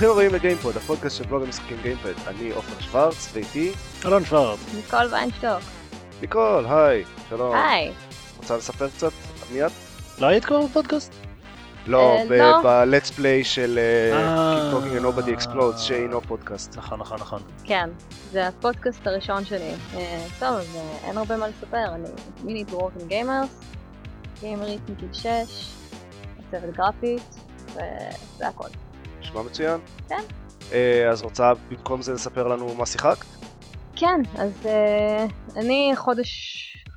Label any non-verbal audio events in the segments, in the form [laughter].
ברוכים הבאים לגיימפוד, הפודקאסט של בלוג המשחקים גיימפד. אני עופר שוורץ, ואיתי אלון שוורץ. ניקול ויינשטוק. ניקול, היי, שלום. היי. רוצה לספר קצת מי את? לא היית כבר בפודקאסט? לא, אה, ב- לא. ב-let's play של. Keep Talking and Nobody Explodes, שאינו פודקאסט. נכון, נכון, נכון. כן, זה הפודקאסט הראשון שלי. אה, טוב, אז אה, אין הרבה מה לספר, אני מיני דוורקן gamers, גיימרית מגיל 6, מעצבת גרפית, וזה הכל. נשמע מצוין. כן. אה, אז רוצה במקום זה לספר לנו מה שיחקת? כן, אז אה, אני חודש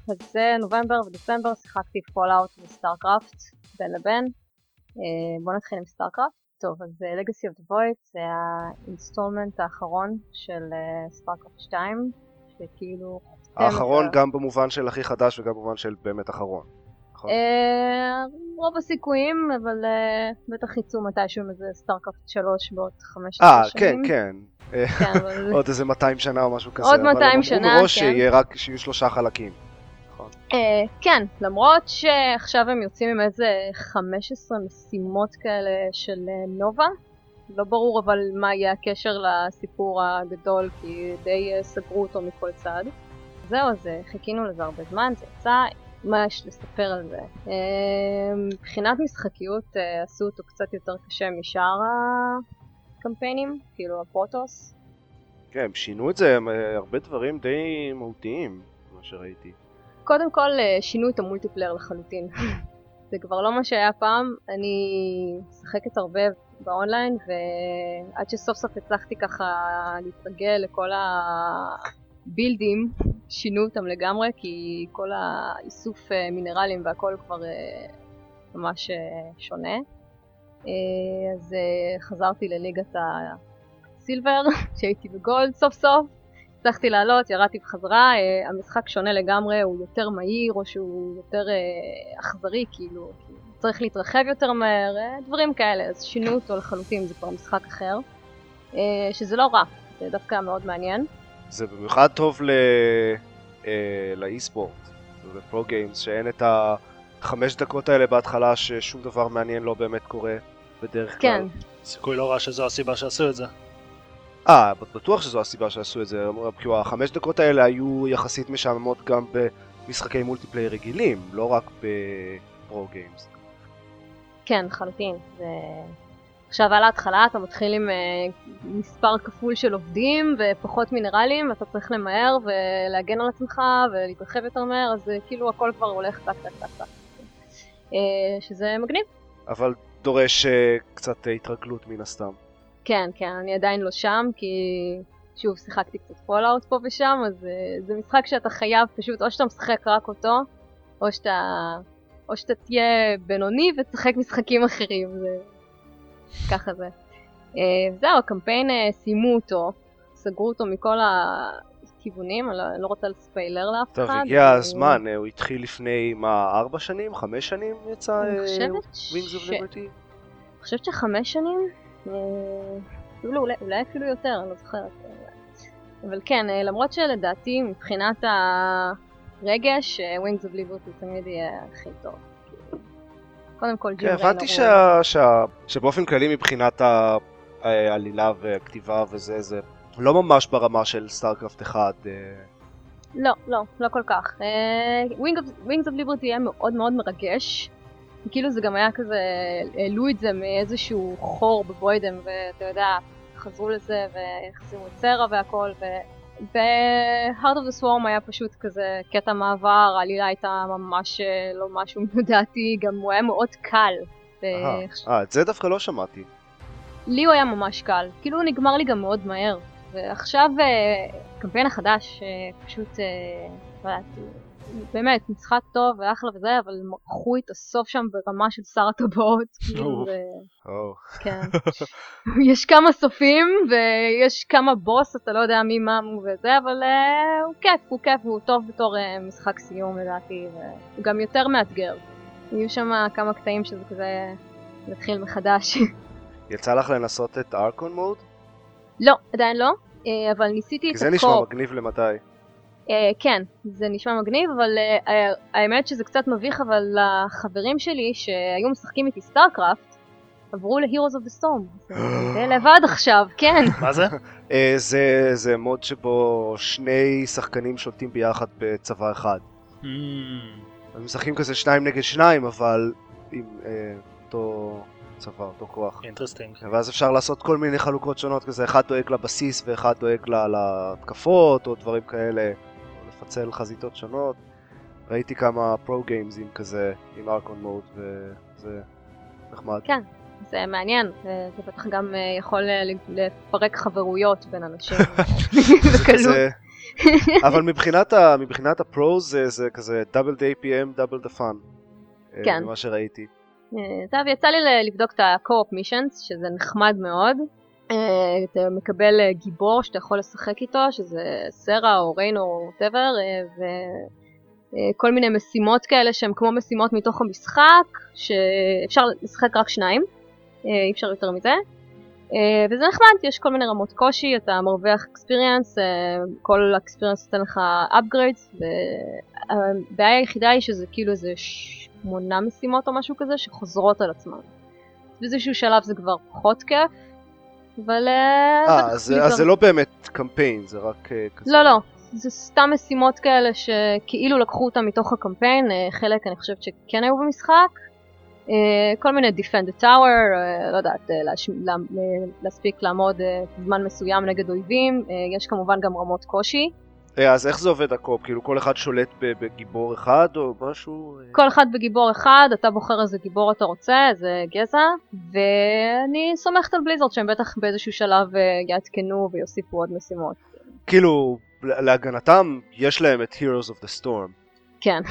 הזה, נובמבר ודצמבר, שיחקתי פולאאוט וסטארקראפט בין לבין. אה, בואו נתחיל עם סטארקראפט. טוב, אז Legacy of the Void זה ה installment האחרון של סטארקראפט 2, שכאילו... האחרון גם במובן של הכי חדש וגם במובן של באמת אחרון. נכון? אה, רוב הסיכויים, אבל אה, בטח יצאו מתישהו עם איזה סטארקראפט 3 בעוד 15 אה, כן, שנים. כן. אה, כן, אבל... [laughs] עוד איזה 200 שנה או משהו כזה. עוד אבל 200 הם שנה, אמרו מראש כן. שיהיה רק, שיהיו שלושה חלקים. נכון. כן, למרות שעכשיו הם יוצאים עם איזה 15 משימות כאלה של נובה. לא ברור אבל מה יהיה הקשר לסיפור הגדול, כי די סגרו אותו מכל צד. זהו, אז חיכינו לזה הרבה זמן, זה יצא, מה יש לספר על זה? אה, מבחינת משחקיות אה, עשו אותו קצת יותר קשה משאר הקמפיינים, כאילו הפרוטוס. כן, הם שינו את זה, אה, הרבה דברים די מהותיים, מה שראיתי. קודם כל אה, שינו את ה multiplayer לחלוטין. [laughs] זה כבר לא מה שהיה פעם, אני משחקת הרבה באונליין ועד שסוף סוף הצלחתי ככה להתרגל לכל הבילדים, שינו אותם לגמרי כי כל האיסוף אה, מינרלים והכל כבר אה, ממש אה, שונה. אז חזרתי לליגת הסילבר, [laughs] שהייתי בגולד סוף סוף. הצלחתי לעלות, ירדתי בחזרה, המשחק שונה לגמרי, הוא יותר מהיר או שהוא יותר אכזרי, כאילו, כאילו, צריך להתרחב יותר מהר, דברים כאלה, אז שינו אותו לחלוטין, זה כבר משחק אחר, שזה לא רע, זה דווקא מאוד מעניין. זה במיוחד טוב ל... אה, ל e-sport, ל pro games, שאין את החמש דקות האלה בהתחלה ששום דבר מעניין לא באמת קורה בדרך כלל. כן, סיכוי לא רע שזו הסיבה שעשו את זה. אה, בטוח שזו הסיבה שעשו את זה, כאילו החמש דקות האלה היו יחסית משעממות גם במשחקי multiplayer רגילים, לא רק ב pro games. כן, לחלוטין. זה... עכשיו על ההתחלה אתה מתחיל עם אה, מספר כפול של עובדים ופחות מינרלים ואתה צריך למהר ולהגן על עצמך ולהתרחב יותר מהר אז אה, כאילו הכל כבר הולך טק טק טק טק. שזה מגניב. אבל דורש אה, קצת התרגלות מן הסתם. כן, כן, אני עדיין לא שם כי שוב שיחקתי קצת פולאאוט פה ושם אז זה משחק שאתה חייב פשוט או שאתה משחק רק אותו או שאתה, או שאתה תהיה בינוני ותשחק משחקים אחרים. זה... ככה זה. אה, זהו, הקמפיין אה, סיימו אותו, סגרו אותו מכל הכיוונים, אני לא, לא רוצה לספיילר לאף טוב, אחד. הגיע אה, הזמן, אה, הוא התחיל לפני, מה, ארבע שנים? חמש שנים יצא of ש- Liberty? אני חושבת שחמש שנים, אפילו, אולי, אולי אפילו יותר, אני לא זוכרת. אבל כן, למרות שלדעתי מבחינת הרגש, Wings of Liberty תמיד יהיה הכי טוב. קודם כל, כן, ג'ים הבנתי ריינר שה- שה- שבאופן כללי מבחינת העלילה והכתיבה וזה, זה לא ממש ברמה של סטארקרפט 1. אה, לא, לא, לא כל כך. אה, Wings of Liberty היה מאוד מאוד מרגש. כאילו זה גם היה כזה, העלו את זה מאיזשהו חור בבוידם, ואתה יודע, חזרו לזה והחזירו את סרה והכל. ב-Heart of the Swarm היה פשוט כזה קטע מעבר, העלילה הייתה ממש אה, לא משהו [laughs] לדעתי, גם הוא היה מאוד קל. אהה. אה, את זה דווקא לא שמעתי. לי הוא היה ממש קל, כאילו הוא נגמר לי גם מאוד מהר. ועכשיו אה, הקמפיין החדש, אה, פשוט, אה, לא יודעת, באמת, משחק טוב ואחלה וזה, אבל מכרו את הסוף שם ברמה של שר הטבעות, [laughs] כאילו. זה, כן. [laughs] יש כמה סופים ויש כמה בוס, אתה לא יודע מי מה מו וזה, אבל אה, הוא כיף, הוא כיף, והוא טוב בתור אה, משחק סיום לדעתי, והוא גם יותר מאתגר. יהיו שם כמה קטעים שזה כזה להתחיל מחדש. [laughs] יצא לך לנסות את Archon Mode? לא, עדיין לא, אה, אבל ניסיתי כי את זה נשמע. מגניב למדי. אה, כן, זה נשמע מגניב, אבל אה, האמת שזה קצת מביך אבל לחברים שלי שהיו משחקים איתי StarCraft, עברו ל- Heroes of the Storm. [gasps] זה לבד עכשיו, כן. מה זה? [laughs] אה, זה, זה mode שבו שני שחקנים שולטים ביחד בצבא אחד. המ, הם משחקים כזה שניים נגד שניים, אבל עם אה, אותו צבא, אותו כוח. Interesting. ואז אפשר לעשות כל מיני חלוקות שונות כזה, אחד דואג לבסיס ואחד דואג ל- להתקפות או דברים כאלה, לפצל חזיתות שונות. ראיתי כמה pro games ים כזה עם Archon Mode וזה נחמד. כן. זה מעניין, זה בטח גם אה, יכול אה, לפרק חברויות בין אנשים. [laughs] זה. כזה... אבל מבחינת, ה, מבחינת ה pro זה, זה כזה double the APM double the fun. כן. ממה שראיתי. אה, טוב, יצא לי לבדוק את ה- co-op missions, שזה נחמד מאוד. אה, אתה מקבל אה, גיבור שאתה יכול לשחק איתו, שזה סרה או ריין או whatever, וכל מיני משימות כאלה שהן כמו משימות מתוך המשחק, שאפשר לשחק רק שניים, אה, אי אפשר יותר מזה. אה, וזה נחמד, יש כל מיני רמות קושי, אתה מרוויח אקספיריאנס, כל אקספיריאנס נותן לך upgrades, והבעיה היחידה היא שזה כאילו איזה שמונה משימות או משהו כזה שחוזרות על עצמן. באיזשהו שלב זה כבר פחות כיף, אבל... אה, אה, אז, אז זה לא באמת קמפיין, זה רק אה, כזה. לא, לא, זה סתם משימות כאלה שכאילו לקחו אותם מתוך הקמפיין, אה, חלק אני חושבת שכן היו במשחק. כל מיני Defend the Tower, לא יודעת, להש... להספיק לעמוד זמן מסוים נגד אויבים, יש כמובן גם רמות קושי. אה, אז איך זה עובד הקופ? כאילו כל אחד שולט בגיבור אחד או משהו? כל אחד בגיבור אחד, אתה בוחר איזה גיבור אתה רוצה, איזה גזע, ואני סומכת על בליזרד שהם בטח באיזשהו שלב אה, יעדכנו ויוסיפו עוד משימות. כאילו, להגנתם, יש להם את Heroes of the Storm, כן,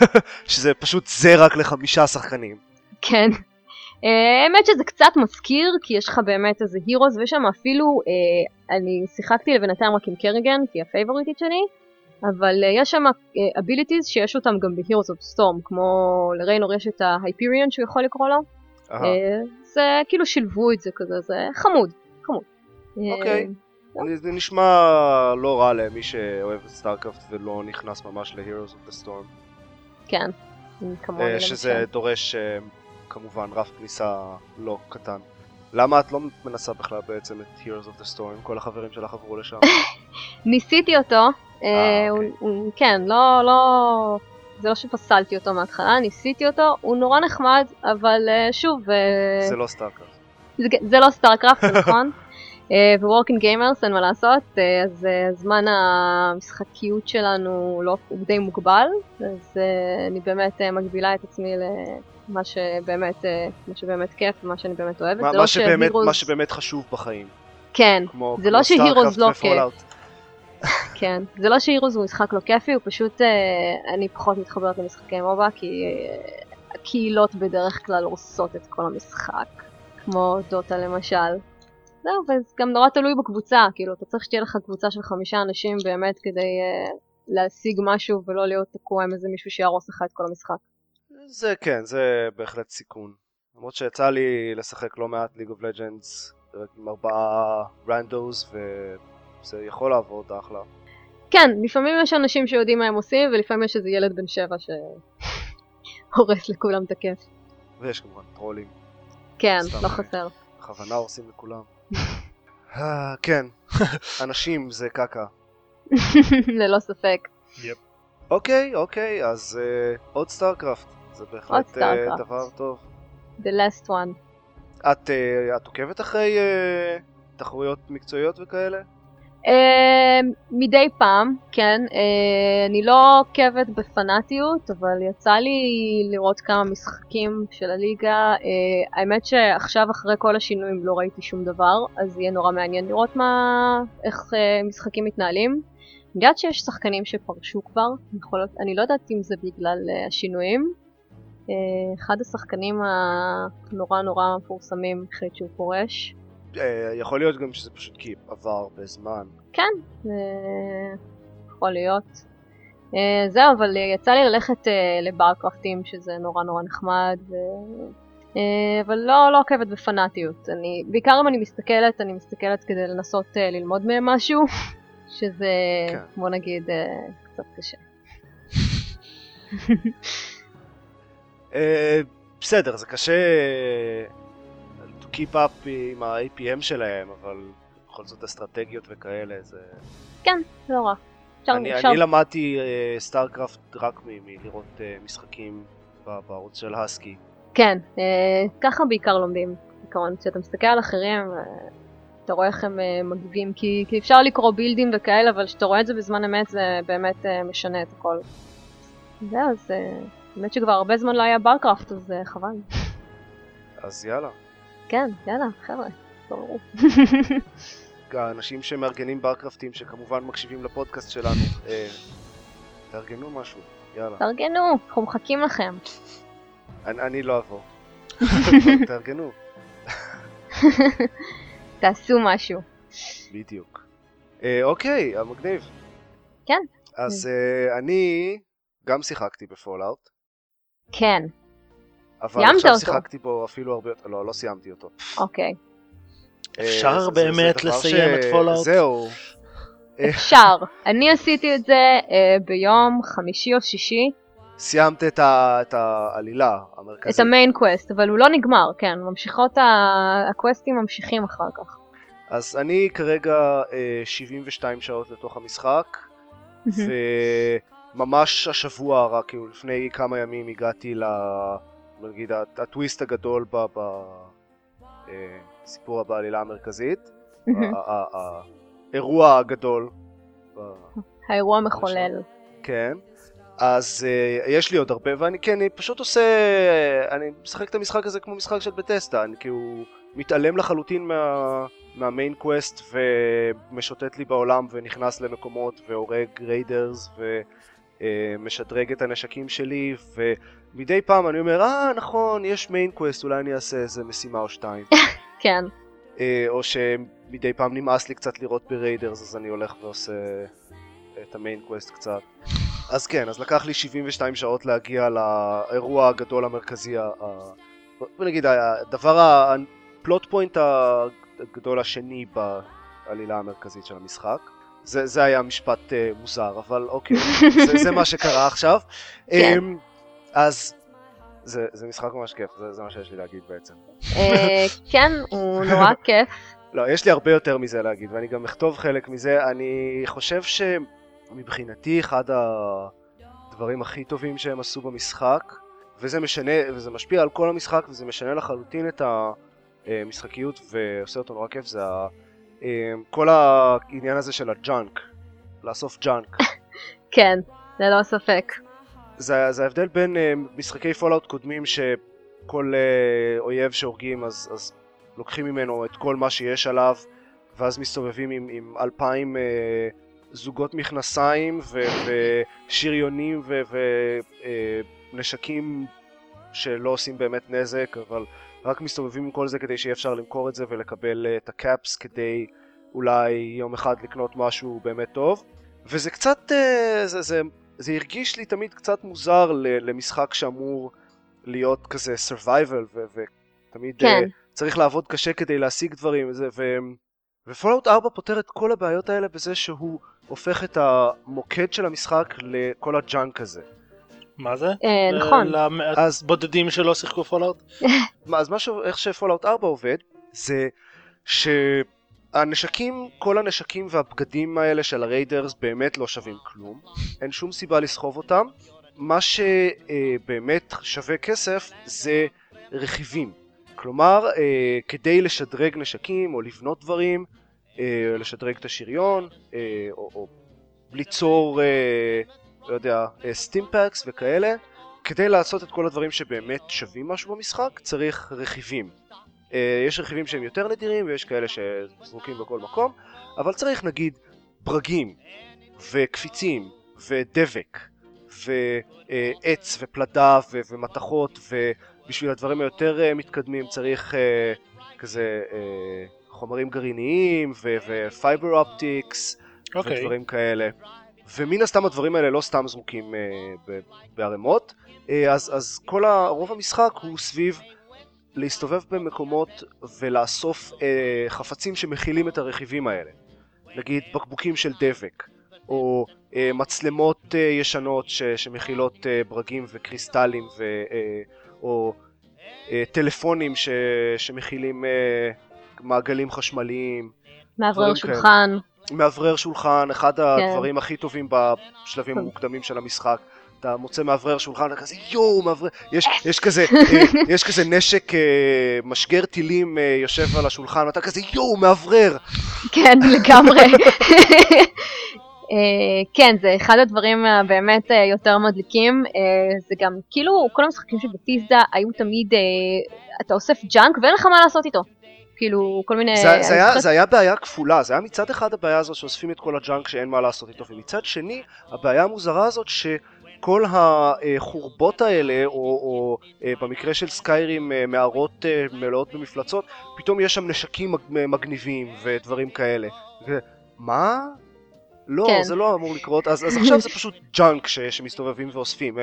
[laughs] שזה פשוט זה רק לחמישה שחקנים. כן. אה, האמת שזה קצת מזכיר, כי יש לך באמת איזה heroes, ויש שם אפילו, אה, אני שיחקתי לבינתיים רק עם קריגן, כי היא ה favorite ית שלי, אבל אה, יש שם abilities שיש אותם גם ב- Heroes of Storm, כמו לריינור יש את ה Hyperion שהוא יכול לקרוא לו, זה כאילו שילבו את זה כזה, זה חמוד, חמוד. אוקיי. זה נשמע לא רע למי שאוהב את StarCraft ולא נכנס ממש ל- Heroes of the Storm. כן, כמוני. שזה דורש כמובן רף כניסה לא קטן. למה את לא מנסה בכלל בעצם את Heroes of the Storm כל החברים שלך עברו לשם? [laughs] ניסיתי אותו, אה, אה, אוקיי. כן, לא, לא, זה לא שפסלתי אותו מההתחלה, ניסיתי אותו, הוא נורא נחמד, אבל אה, שוב, זה לא StarCraft. זה, זה לא StarCraft, זה נכון. [laughs] working gamers, אין מה לעשות, אה, אז אה, זמן המשחקיות שלנו לא, הוא די מוגבל, אז אה, אני באמת אה, מגבילה את עצמי למה שבאמת, אה, מה שבאמת כיף ומה שאני באמת אוהבת. מה- מה לא שבאמת- ש Heroes- מה שבאמת חשוב בחיים. כן, כמו זה לא כמו ש Heroes StarCraft לא ו Fallout. [laughs] כן. זה לא ש Heroes הוא משחק לא כיפי, הוא פשוט, אה, אני פחות מתחברת למשחקי MOBA, כי אה, הקהילות בדרך כלל הורסות את כל המשחק, כמו דוטה למשל. זהו, וזה גם נורא תלוי בקבוצה, כאילו, אתה צריך שתהיה לך קבוצה של חמישה אנשים באמת כדי אה, להשיג משהו ולא להיות תקוע עם איזה מישהו שיהרוס לך את כל המשחק. זה כן, זה בהחלט סיכון. למרות שיצא לי לשחק לא מעט ליג אוף לג'אנס עם ארבעה רנדוס וזה יכול לעבוד אחלה. כן, לפעמים יש אנשים שיודעים מה הם עושים, ולפעמים יש איזה ילד בן שבע שהורס לכולם את הכיף. ויש כמובן טרולים, כן. לא חסר. בכוונה הורסים לכולם. [laughs] אה, כן, אנשים זה קקה. [laughs] ללא ספק. אוקיי, אוקיי, אז אה, עוד StarCraft. זה בהחלט אה, StarCraft. דבר טוב. The last one. את, עוקבת אחרי תחרויות מקצועיות וכאלה? אה, מדי פעם, כן. אה, אני לא עוקבת בפנאטיות, אבל יצא לי לראות כמה משחקים של הליגה. Uh, האמת שעכשיו אחרי כל השינויים לא ראיתי שום דבר, אז יהיה נורא מעניין לראות מה, איך uh, משחקים מתנהלים. אני יודעת שיש שחקנים שפרשו כבר, יכול אני לא יודעת אם זה בגלל השינויים. אחד השחקנים הנורא נורא מפורסמים החליט שהוא פורש. אה, יכול להיות גם שזה פשוט כי עבר הרבה זמן. כן, אה, יכול להיות. אה, זהו, אבל יצא לי ללכת לברקרפטים, שזה נורא נורא נחמד, ו... אבל לא, לא עוקבת בפנאטיות. אני, בעיקר אם אני מסתכלת, אני מסתכלת כדי לנסות ללמוד מהם משהו, [laughs] שזה, כן. בוא נגיד, קצת קשה. [laughs] בסדר, זה קשה... keep up עם ה-APM שלהם, אבל בכל זאת אסטרטגיות וכאלה, זה... כן, לא רע. אפשר, אני, אפשר... אני למדתי StarCraft רק מ- מלראות אה, משחקים בערוץ של Husky. כן, אה, ככה בעיקר לומדים. בעיקרון, כשאתה מסתכל על אחרים, אה, אתה רואה איך הם אה, מגיבים, כי, כי אפשר לקרוא build ים וכאלה, אבל כשאתה רואה את זה בזמן אמת זה באמת אה, משנה את הכל. זהו, אז אה, באמת שכבר הרבה זמן לא היה StarCraft, אז אה, חבל. אז יאללה. כן, יאללה, חבר'ה, ברור. [laughs] האנשים שמארגנים ברקרפטים, שכמובן מקשיבים לפודקאסט שלנו, אה, תארגנו משהו, יאללה. תארגנו, אנחנו מחכים לכם. אני, אני לא אבוא. [laughs] תארגנו, [laughs] תעשו משהו. בדיוק. אה, אוקיי, המגניב. כן. אז אה, אני גם שיחקתי ב Fallout, כן, אבל סיימת עכשיו אותו. שיחקתי בו אפילו הרבה יותר, לא, לא סיימתי אותו. אוקיי. אה, אפשר באמת לסיים את Fallout? זהו, אפשר. אני עשיתי את זה אה, ביום חמישי או שישי, סיימת את, ה, את העלילה את המרכזית. ה main quest, אבל הוא לא נגמר, כן, ממשיכות ה- ה quest ים ממשיכים אחר כך. אז אני כרגע אה, 72 שעות לתוך המשחק, וממש השבוע, רק כאילו לפני כמה ימים הגעתי ל... נגיד הט- הטוויסט הגדול ב... ב... אה, בעלילה המרכזית, האירוע הגדול. האירוע מחולל. כן. אז uh, יש לי עוד הרבה, ואני כן, אני פשוט עושה, אני משחק את המשחק הזה כמו משחק של בטסטה, אני כאילו מתעלם לחלוטין מה, מהמיין קווסט ומשוטט לי בעולם ונכנס למקומות והורג raiders ומשדרג את הנשקים שלי ומדי פעם אני אומר, אה נכון, יש main quest, אולי אני אעשה איזה משימה או שתיים. [laughs] כן. אה, או שמדי פעם נמאס לי קצת לירות ב raiders אז אני הולך ועושה את ה main quest קצת. אז כן, אז לקח לי 72 שעות להגיע לאירוע הגדול המרכזי, ה- ה- בוא נגיד הדבר, הפלוט פוינט הגדול השני בעלילה המרכזית של המשחק. זה, זה היה משפט uh, מוזר, אבל אוקיי, זה, זה מה שקרה עכשיו. [laughs] כן. אמ, אז זה, זה משחק ממש כיף, זה, זה מה שיש לי להגיד בעצם. אה, כן, הוא נורא [laughs] כיף. לא, יש לי הרבה יותר מזה להגיד, ואני גם אכתוב חלק מזה. אני חושב שמבחינתי אחד הדברים הכי טובים שהם עשו במשחק, וזה משנה, וזה משפיע על כל המשחק, וזה משנה לחלוטין את המשחקיות ועושה אותו נורא כיף, זה אה, כל העניין הזה של ה junk, לאסוף junk. [laughs] כן, ללא ספק. זה, זה ההבדל בין אה, משחקי Fallout קודמים שכל אה, אויב שהורגים אז, אז לוקחים ממנו את כל מה שיש עליו ואז מסתובבים עם, עם אלפיים אה, זוגות מכנסיים ו, ושריונים ונשקים שלא עושים באמת נזק אבל רק מסתובבים עם כל זה כדי שיהיה אפשר למכור את זה ולקבל אה, את ה caps כדי אולי יום אחד לקנות משהו באמת טוב. וזה קצת, אה, זה, זה זה הרגיש לי תמיד קצת מוזר ל- למשחק שאמור להיות כזה survival ו- ותמיד כן. אה, צריך לעבוד קשה כדי להשיג דברים וזה, ו- ו Fallout 4 פותר את כל הבעיות האלה בזה שהוא הופך את המוקד של המשחק לכל ה junk הזה. מה זה? אה, נכון. למעט אז- בודדים שלא שיחקו Fallout? [laughs] מה, אז משהו, איך ש Fallout 4 עובד, זה שהנשקים, כל הנשקים והבגדים האלה של ה raiders באמת לא שווים כלום. אין שום סיבה לסחוב אותם. מה שבאמת שווה כסף זה רכיבים. כלומר, אה, כדי לשדרג נשקים או לבנות דברים, אה, לשדרג את השריון, אה, או, או ליצור, אה, לא יודע, סטימפקס וכאלה, כדי לעשות את כל הדברים שבאמת שווים משהו במשחק, צריך רכיבים. Uh, יש רכיבים שהם יותר נדירים ויש כאלה שזרוקים בכל מקום, אבל צריך נגיד ברגים, וקפיצים, ודבק, ועץ, ופלדה, ו- ומתכות, ובשביל הדברים היותר uh, מתקדמים צריך uh, כזה חומרים גרעיניים, ו fiber optics, אוקיי. ודברים כאלה. ומן הסתם הדברים האלה לא סתם זרוקים ב- בערימות, אה, אז, אז כל ה- רוב המשחק הוא סביב להסתובב במקומות ולאסוף אה, חפצים שמכילים את הרכיבים האלה. נגיד בקבוקים של דבק, או אה, מצלמות אה, ישנות ש, שמכילות אה, ברגים וקריסטלים, ו, אה, או אה, טלפונים ש, שמכילים אה, מעגלים חשמליים, מאוורר שולחן. מאוורר שולחן, אחד הדברים הכי טובים בשלבים כן. המוקדמים של המשחק. אתה מוצא מאוורר שולחן, אתה כזה יואו, מאוורר, יש, יש כזה, [laughs] אה, יש כזה נשק אה, משגר טילים אה, יושב על השולחן, ואתה כזה יואו, מאוורר. כן, [laughs] לגמרי. [laughs] כן, זה אחד הדברים הבאמת יותר מדליקים. זה גם, כאילו, כל המשחקים של Bethesda היו תמיד, אתה אוסף junk ואין לך מה לעשות איתו. כאילו, כל מיני... זה, זה, היה, זה היה בעיה כפולה, זה היה מצד אחד הבעיה הזאת שאוספים את כל ה junk שאין מה לעשות איתו, ומצד שני, הבעיה המוזרה הזאת שכל החורבות האלה, או, או אה, במקרה של Skyrim, אה, מערות אה, מלאות במפלצות, פתאום יש שם נשקים מג- מגניבים ודברים כאלה. מה? לא, כן. זה לא אמור לקרות, אז, אז עכשיו זה פשוט junk ש, שמסתובבים ואוספים.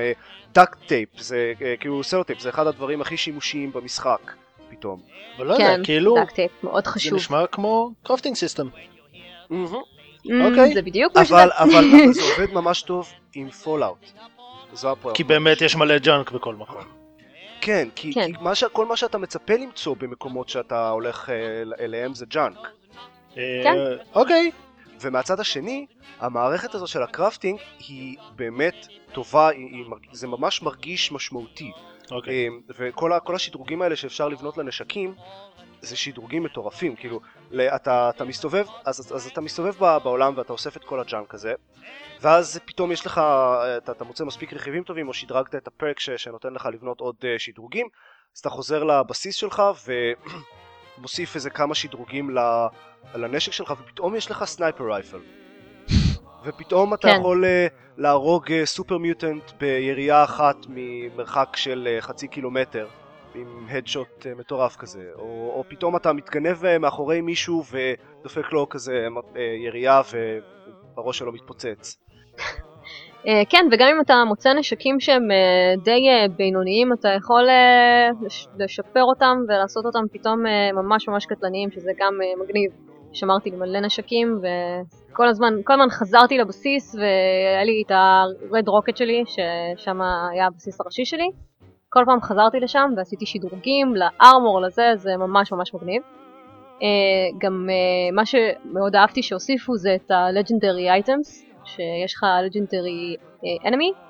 duct tape, זה כאילו סלוטייפ, זה אחד הדברים הכי שימושיים במשחק, פתאום. אבל לא יודע, כן, כאילו, duct tape, מאוד זה חשוב. נשמע כמו crafting system. ממ, אוקיי. זה בדיוק מה שזה. אבל, [laughs] זה עובד ממש טוב עם Fallout. זו הפועל. כי באמת יש מלא junk בכל מקום. כן, כי, כן. כי מה ש, כל מה שאתה מצפה למצוא במקומות שאתה הולך אה, אל- אליהם זה junk. אה, כן. אוקיי. ומהצד השני, המערכת הזו של ה crafting היא באמת טובה, היא, היא, מרג- זה ממש מרגיש משמעותי. אוקיי. אה, וכל ה, השדרוגים האלה שאפשר לבנות לנשקים, זה שדרוגים מטורפים, כאילו, אתה, אתה מסתובב, אז, אז, אתה מסתובב בעולם ואתה אוסף את כל ה junk הזה, ואז פתאום יש לך, אתה, אתה מוצא מספיק רכיבים טובים, או שדרגת את ה perk ש, שנותן לך לבנות עוד אה, שדרוגים, אז אתה חוזר לבסיס שלך ומוסיף איזה כמה שדרוגים לנשק שלך, ופתאום יש לך sniper rifle. ופתאום אתה כן. יכול אה, להרוג אה, super mutant בירייה אחת ממרחק של חצי קילומטר. עם headshot אה, מטורף כזה, או, או פתאום אתה מתגנב אה, מאחורי מישהו ודופק לו כזה אה, ירייה והראש שלו מתפוצץ. כן, וגם אם אתה מוצא נשקים שהם די בינוניים, אתה יכול לש- לשפר אותם ולעשות אותם פתאום ממש ממש קטלניים, שזה גם מגניב. שמרתי לי מלא נשקים, וכל הזמן, כל הזמן חזרתי לבסיס, והיה לי את ה-red rocket שלי, ששם היה הבסיס הראשי שלי. כל פעם חזרתי לשם ועשיתי שדרוגים לארמור לזה, זה ממש ממש מגניב. אה, גם אה, מה שמאוד אהבתי שהוסיפו זה את ה-legendary items, שיש לך legendary אה, enemy.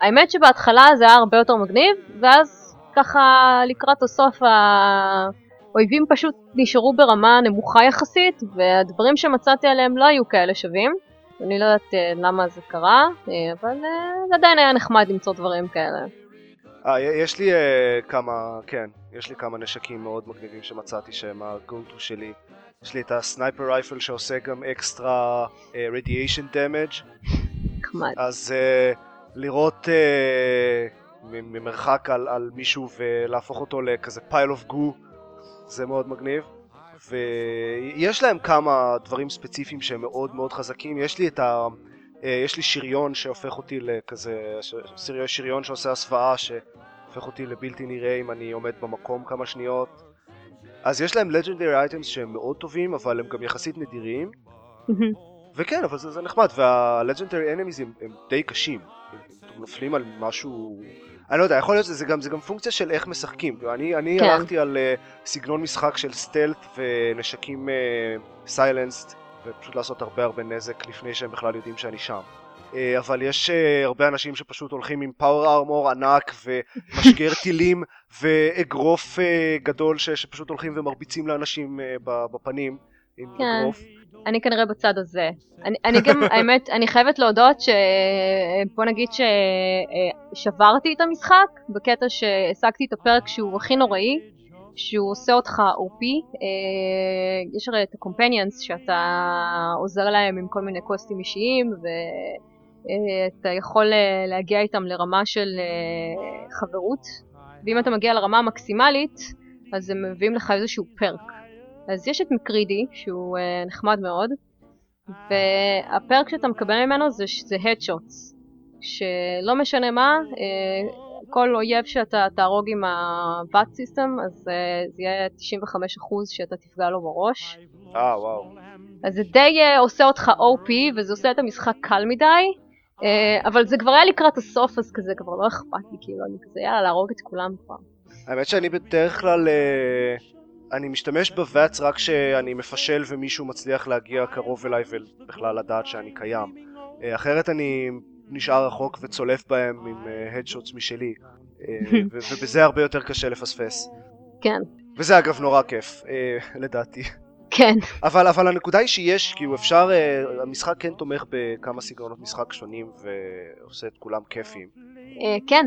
האמת שבהתחלה זה היה הרבה יותר מגניב, ואז ככה לקראת הסוף האויבים פשוט נשארו ברמה נמוכה יחסית, והדברים שמצאתי עליהם לא היו כאלה שווים. אני לא יודעת למה זה קרה, אבל זה עדיין היה נחמד למצוא דברים כאלה. אה, יש לי אה, כמה, כן, יש לי כמה נשקים מאוד מגניבים שמצאתי שהם ה-go-to שלי. יש לי את הסנייפר רייפל שעושה גם אקסטרה radiation damage נחמד. אז אה, לראות מ- ממרחק על, על מישהו ולהפוך אותו לכזה pile of goo זה מאוד מגניב ויש להם כמה דברים ספציפיים שהם מאוד מאוד חזקים יש לי את ה... אה, יש לי שריון שהופך אותי לכזה שריון, שריון שעושה הסוואה שהופך אותי לבלתי נראה אם אני עומד במקום כמה שניות אז יש להם legendary items שהם מאוד טובים אבל הם גם יחסית נדירים וכן, אבל זה, זה נחמד, וה-legendary enemies הם, הם די קשים. הם, הם נופלים על משהו... אני לא יודע, יכול להיות שזה גם, זה גם פונקציה של איך משחקים. אני, אני כן. הלכתי על uh, סגנון משחק של סטלט ונשקים סיילנסט, uh, ופשוט לעשות הרבה הרבה נזק לפני שהם בכלל יודעים שאני שם. Uh, אבל יש uh, הרבה אנשים שפשוט הולכים עם פאוור ארמור ענק ומשגר [laughs] טילים ואגרוף uh, גדול ש, שפשוט הולכים ומרביצים לאנשים ב- בפנים עם כן. אגרוף. אני כנראה בצד הזה. אני, אני גם, [laughs] האמת, אני חייבת להודות ש... בוא נגיד ששברתי את המשחק, בקטע שהשגתי את הפרק שהוא הכי נוראי, שהוא עושה אותך OP. אה, יש הרי את ה-companions שאתה עוזר להם עם כל מיני קוסטים אישיים, ואתה יכול אה, להגיע איתם לרמה של אה, חברות, ואם אתה מגיע לרמה המקסימלית, אז הם מביאים לך איזשהו פרק. אז יש את מקרידי, שהוא uh, נחמד מאוד, והפרק שאתה מקבל ממנו זה, זה headshots, שלא משנה מה, uh, כל אויב שאתה תהרוג עם ה-VAT system, אז uh, זה יהיה 95% שאתה תפגע לו בראש. אה, וואו. אז זה די uh, עושה אותך OP, וזה עושה את המשחק קל מדי, uh, אבל זה כבר היה לקראת הסוף, אז כזה כבר לא אכפת לי, כאילו, אני כזה, יאללה, להרוג את כולם כבר. האמת שאני בדרך כלל, אה, אני משתמש בוואטס רק כשאני מפשל ומישהו מצליח להגיע קרוב אליי ובכלל לדעת שאני קיים. אה, אחרת אני נשאר רחוק וצולף בהם עם הדשוטס משלי, אה, [laughs] ובזה הרבה יותר קשה לפספס. כן, וזה אגב נורא כיף, אה, [laughs] לדעתי. כן. אבל, אבל הנקודה היא שיש, כאילו אפשר, אה, המשחק כן תומך בכמה סגנונות משחק שונים ועושה את כולם כיפיים. אה, כן,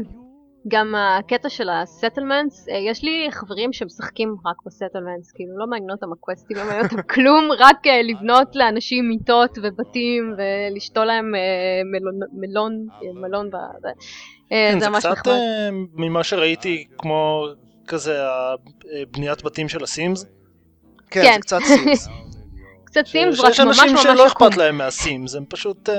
גם הקטע של ה settlements, אה, יש לי חברים שמשחקים רק ב settlements, כאילו לא מעניין אותם הקווסטים, לא מעניין אותם כלום, [laughs] רק אה, לבנות לאנשים מיטות ובתים ולשתול להם אה, מלון, מלון, מלון, ב- כן, זה ממש קצת נחמד. ממה שראיתי כמו כזה ה- אה, בניית בתים של ה Sims. כן. זה קצת [laughs] Sims. קצת Sims, רק שיש ממש אנשים ממש שלא עקום. אכפת להם מה Sims, הם פשוט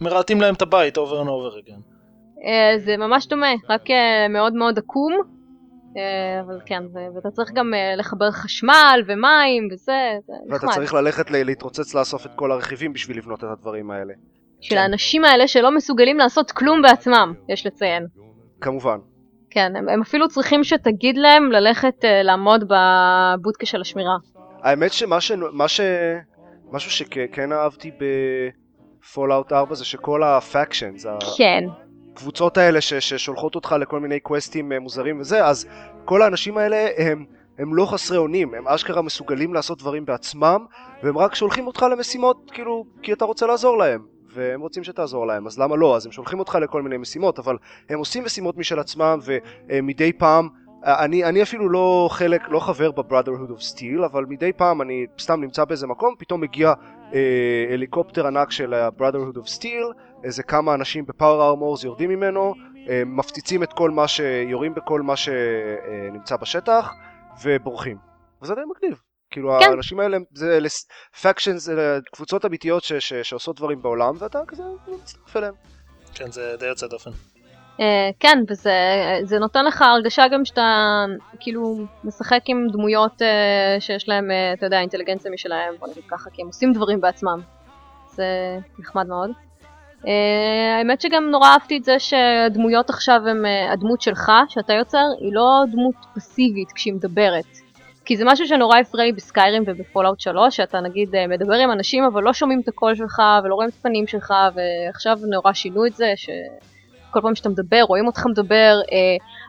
מרהטים להם את הבית over and over again. אה, זה ממש דומה, רק אה, מאוד מאוד עקום. אה, אבל כן, ואתה צריך גם לחבר חשמל ומים וזה, זה ואתה נחמד. צריך ללכת להתרוצץ לאסוף את כל הרכיבים בשביל לבנות את הדברים האלה. של האנשים האלה שלא מסוגלים לעשות כלום בעצמם, יש לציין. כמובן. כן, הם, הם אפילו צריכים שתגיד להם ללכת uh, לעמוד בבודקה של השמירה. האמת שמה ש... מה ש... משהו שכן אהבתי ב Fallout 4 זה שכל ה factions, כן, הקבוצות האלה ש... ששולחות אותך לכל מיני קווסטים אה, מוזרים וזה, אז כל האנשים האלה הם, הם לא חסרי אונים, הם אשכרה מסוגלים לעשות דברים בעצמם, והם רק שולחים אותך למשימות, כאילו, כי אתה רוצה לעזור להם. והם רוצים שתעזור להם, אז למה לא? אז הם שולחים אותך לכל מיני משימות, אבל הם עושים משימות משל עצמם, ומדי פעם אני, אני אפילו לא חלק, לא חבר ב-Brotherhood of Steel, אבל מדי פעם אני סתם נמצא באיזה מקום, פתאום מגיע אה, הליקופטר ענק של ה-Brotherhood of Steel, איזה כמה אנשים ב power armors יורדים ממנו, אה, מפציצים את כל מה ש... יורים בכל מה שנמצא בשטח, ובורחים. וזה די מגניב. כאילו כן. האנשים האלה, זה factions, קבוצות אמיתיות ש, ש, שעושות דברים בעולם, ואתה כזה מצטרף אליהם. כן, זה די יוצא דופן. אה, כן, וזה זה נותן לך הרגשה גם שאתה כאילו משחק עם דמויות אה, שיש להם, אה, אתה יודע, אינטליגנציה משלהם, בוא נגיד ככה, כי הם עושים דברים בעצמם. זה נחמד מאוד. Uh, האמת שגם נורא אהבתי את זה שהדמויות עכשיו הם, uh, הדמות שלך, שאתה יוצר, היא לא דמות פסיבית כשהיא מדברת. כי זה משהו שנורא הפריע לי בסקיירים ובפולאאוט 3, שאתה נגיד אה, מדבר עם אנשים אבל לא שומעים את הקול שלך ולא רואים את הפנים שלך, ועכשיו נורא שינו את זה, שכל פעם שאתה מדבר, רואים אותך מדבר. אה,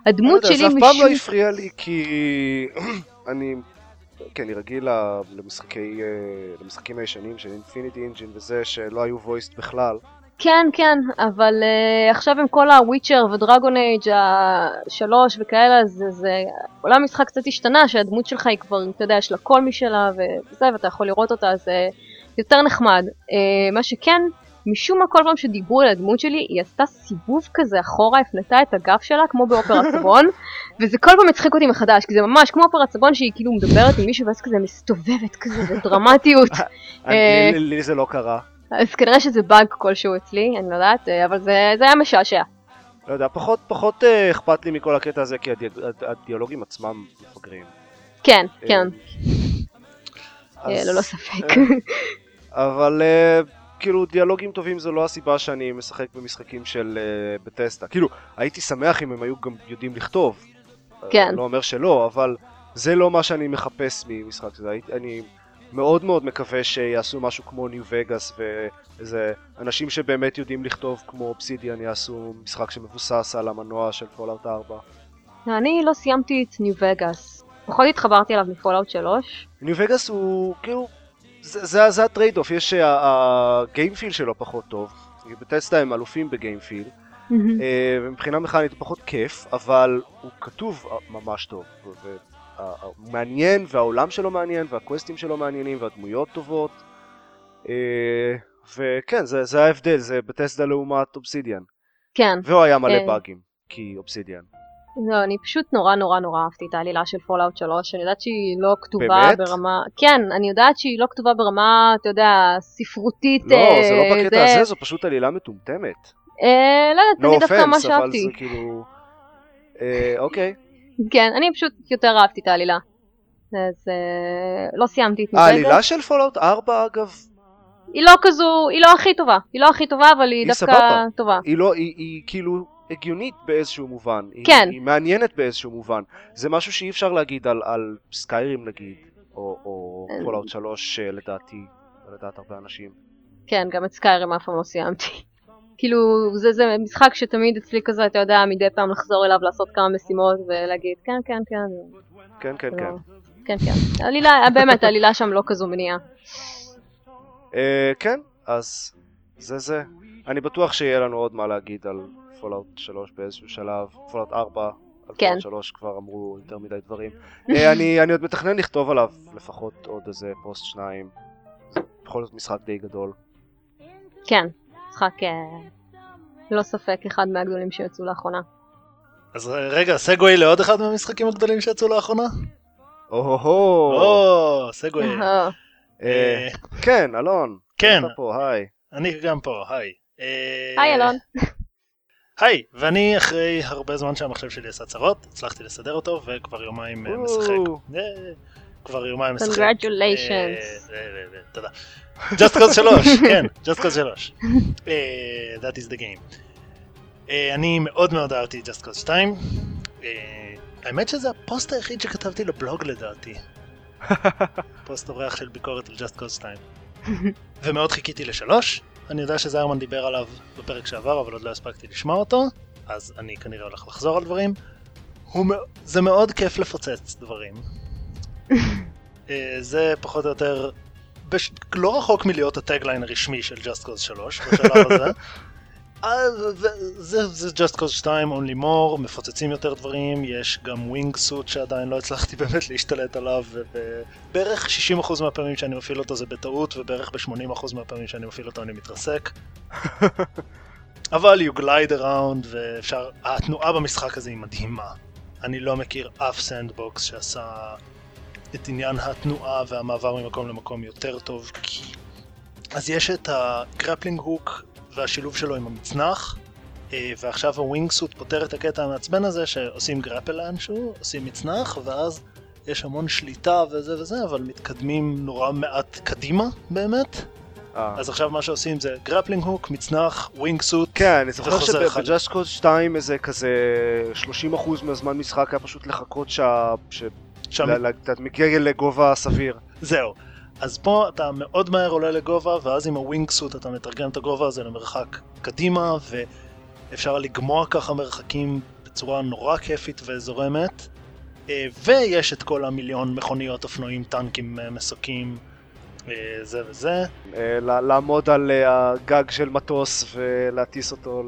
הדמות שלי זה אף פעם לא משום... הפריע לי כי [clears throat] אני, כן, אני רגיל למשחקי, אה, למשחקים הישנים של Infinity Engine וזה שלא היו voiced בכלל. כן, כן, אבל אה, עכשיו עם כל ה Witcher ו Dragon Age השלוש וכאלה, זה, זה... עולם המשחק קצת השתנה, שהדמות שלך היא כבר, אתה יודע, יש לה קול משלה וזה, ואתה יכול לראות אותה, זה יותר נחמד. אה, מה שכן, משום מה כל פעם שדיברו על הדמות שלי, היא עשתה סיבוב כזה אחורה, הפנתה את הגב שלה, כמו באופרת [laughs] סבון, וזה כל פעם מצחיק אותי מחדש, כי זה ממש כמו אופרת סבון שהיא כאילו מדברת עם מישהו ואז כזה מסתובבת כזה בדרמטיות. לי זה לא קרה. אז כנראה שזה באג כלשהו אצלי, אני לא יודעת, אה, אבל זה, זה היה משעשע. לא יודע, פחות פחות אה, אכפת לי מכל הקטע הזה כי הדי- הד- הדיאלוגים עצמם מפגרים. כן, כן, אז- אה, ללא ספק. אבל אה, כאילו דיאלוגים טובים זו לא הסיבה שאני משחק במשחקים של אה, בטסטה. כאילו, הייתי שמח אם הם היו גם יודעים לכתוב. אה, כן. לא אומר שלא, אבל זה לא מה שאני מחפש ממשחק. הייתי- אני מאוד מאוד מקווה שיעשו משהו כמו New Vegas ואיזה אנשים שבאמת יודעים לכתוב כמו אובסידיאן יעשו משחק שמבוסס על המנוע של Fallout 4. אני לא סיימתי את New Vegas. פחות התחברתי אליו מ Fallout 3. New Vegas הוא כאילו, זה, זה, זה ה trade-off, יש ה game feel שלו פחות טוב. Bethesda הם אלופים ב game feel. אה, ומבחינה מכנית הוא פחות כיף, אבל הוא כתוב אה, ממש טוב. ו- הוא מעניין, והעולם שלו מעניין, והקווסטים שלו מעניינים, והדמויות טובות. אה, וכן, זה, זה ההבדל, זה Bethesda לעומת אובסידיאן. כן, והוא היה מלא אה. באגים, כי אובסידיאן. לא, אני פשוט נורא נורא נורא אהבתי את העלילה של Fallout 3, אני יודעת שהיא לא כתובה באמת? ברמה... כן, אני יודעת שהיא לא כתובה ברמה, אתה יודע, ספרותית. לא, אה, זה לא בקטע הזה, זו פשוט עלילה מטומטמת. אה, לא יודעת, No אני דווקא ממש offense, אבל אהבתי. זה כאילו... אה, אוקיי. כן, אני פשוט יותר אהבתי את העלילה. אז אה, לא סיימתי את New העלילה. של Fallout 4 אגב, היא לא כזו, היא לא הכי טובה. היא לא הכי טובה, אבל היא היא דווקא סבבה. טובה. היא לא, היא, היא כאילו, הגיונית באיזשהו מובן. היא, כן. היא מעניינת באיזשהו מובן. זה משהו שאי אפשר להגיד על, על Skyrim נגיד, או, או. Fallout 3 אה, לדעתי, לדעת הרבה אנשים. כן, גם את Skyrim אף פעם לא סיימתי. כאילו, זה, זה משחק שתמיד אצלי כזה, אתה יודע, מדי פעם לחזור אליו, לעשות כמה משימות ולהגיד, כן, כן, כן. כן, כן, זה כן. לא- כן, כן. העלילה, באמת, העלילה שם לא כזו מניעה. אה, כן, אז זה זה. אני בטוח שיהיה לנו עוד מה להגיד על Fallout 3 באיזשהו שלב, Fallout 4. על כן. Fallout 3 כבר אמרו יותר מדי דברים. אה, אני, אני עוד מתכנן לכתוב עליו לפחות עוד איזה פוסט שניים. זה בכל זאת משחק די גדול. כן, משחק אה, לא ספק אחד מהגדולים שיצאו לאחרונה. אז רגע, סגווי לעוד אחד מהמשחקים הגדולים שיצאו לאחרונה? או-הו-הו. או, סגווי. אה, אה, כן, אלון. כן. אתה פה, היי. אני גם פה, היי. היי אלון. היי, ואני אחרי הרבה זמן שהמחשב שלי עשה צרות, הצלחתי לסדר אותו וכבר יומיים משחק. כבר יומיים משחק. Congratulations. אה, תודה. Just Cause 3, [laughs] כן, Just Cause 3. אה, That is the game. אה, אני מאוד מאוד אהבתי Just Cause 2. אה, האמת שזה הפוסט היחיד שכתבתי לבלוג לדעתי. [laughs] פוסט אורח של ביקורת על Just Cause 2. ומאוד חיכיתי לשלוש. אני יודע שזיירמן דיבר עליו בפרק שעבר, אבל עוד לא הספקתי לשמוע אותו, אז אני כנראה הולך לחזור על דברים. הוא, זה מאוד כיף לפוצץ דברים. [laughs] אה, זה פחות או יותר, בש... לא רחוק מלהיות ה tagline הרשמי של Just Cause 3 בשלב הזה. [laughs] אה, זה, זה Just Cause 2 only more, מפוצצים יותר דברים, יש גם wingsuit שעדיין לא הצלחתי [laughs] באמת להשתלט עליו, ובערך 60% מהפעמים שאני מפעיל אותו זה בטעות, ובערך ב-80% מהפעמים שאני מפעיל אותו אני מתרסק. [laughs] אבל you glide around ואפשר, התנועה במשחק הזה היא מדהימה. אני לא מכיר אף sandbox שעשה את עניין התנועה והמעבר ממקום למקום יותר טוב, כי... אז יש את ה grappling hook והשילוב שלו עם המצנח, אה, ועכשיו ה wingsuit פותר את הקטע המעצבן הזה שעושים grapple לאנשהו, עושים מצנח, ואז יש המון שליטה וזה וזה, אבל מתקדמים נורא מעט קדימה באמת. אה. אז עכשיו מה שעושים זה grappling hook, מצנח, wingsuit. כן, אני זוכר. שב Just קוד 2 איזה כזה 30% מהזמן משחק היה פשוט לחכות שה... שם אתה מגיע לגובה סביר. זהו. אז פה אתה מאוד מהר עולה לגובה, ואז עם הווינג סוט אתה מתרגם את הגובה הזה למרחק קדימה, ואפשר לגמוע ככה מרחקים בצורה נורא כיפית וזורמת. אה, ויש את כל המיליון מכוניות, אופנועים, טנקים, אה, מסוקים, אה, זה וזה. לעמוד על הגג של מטוס ולהטיס אותו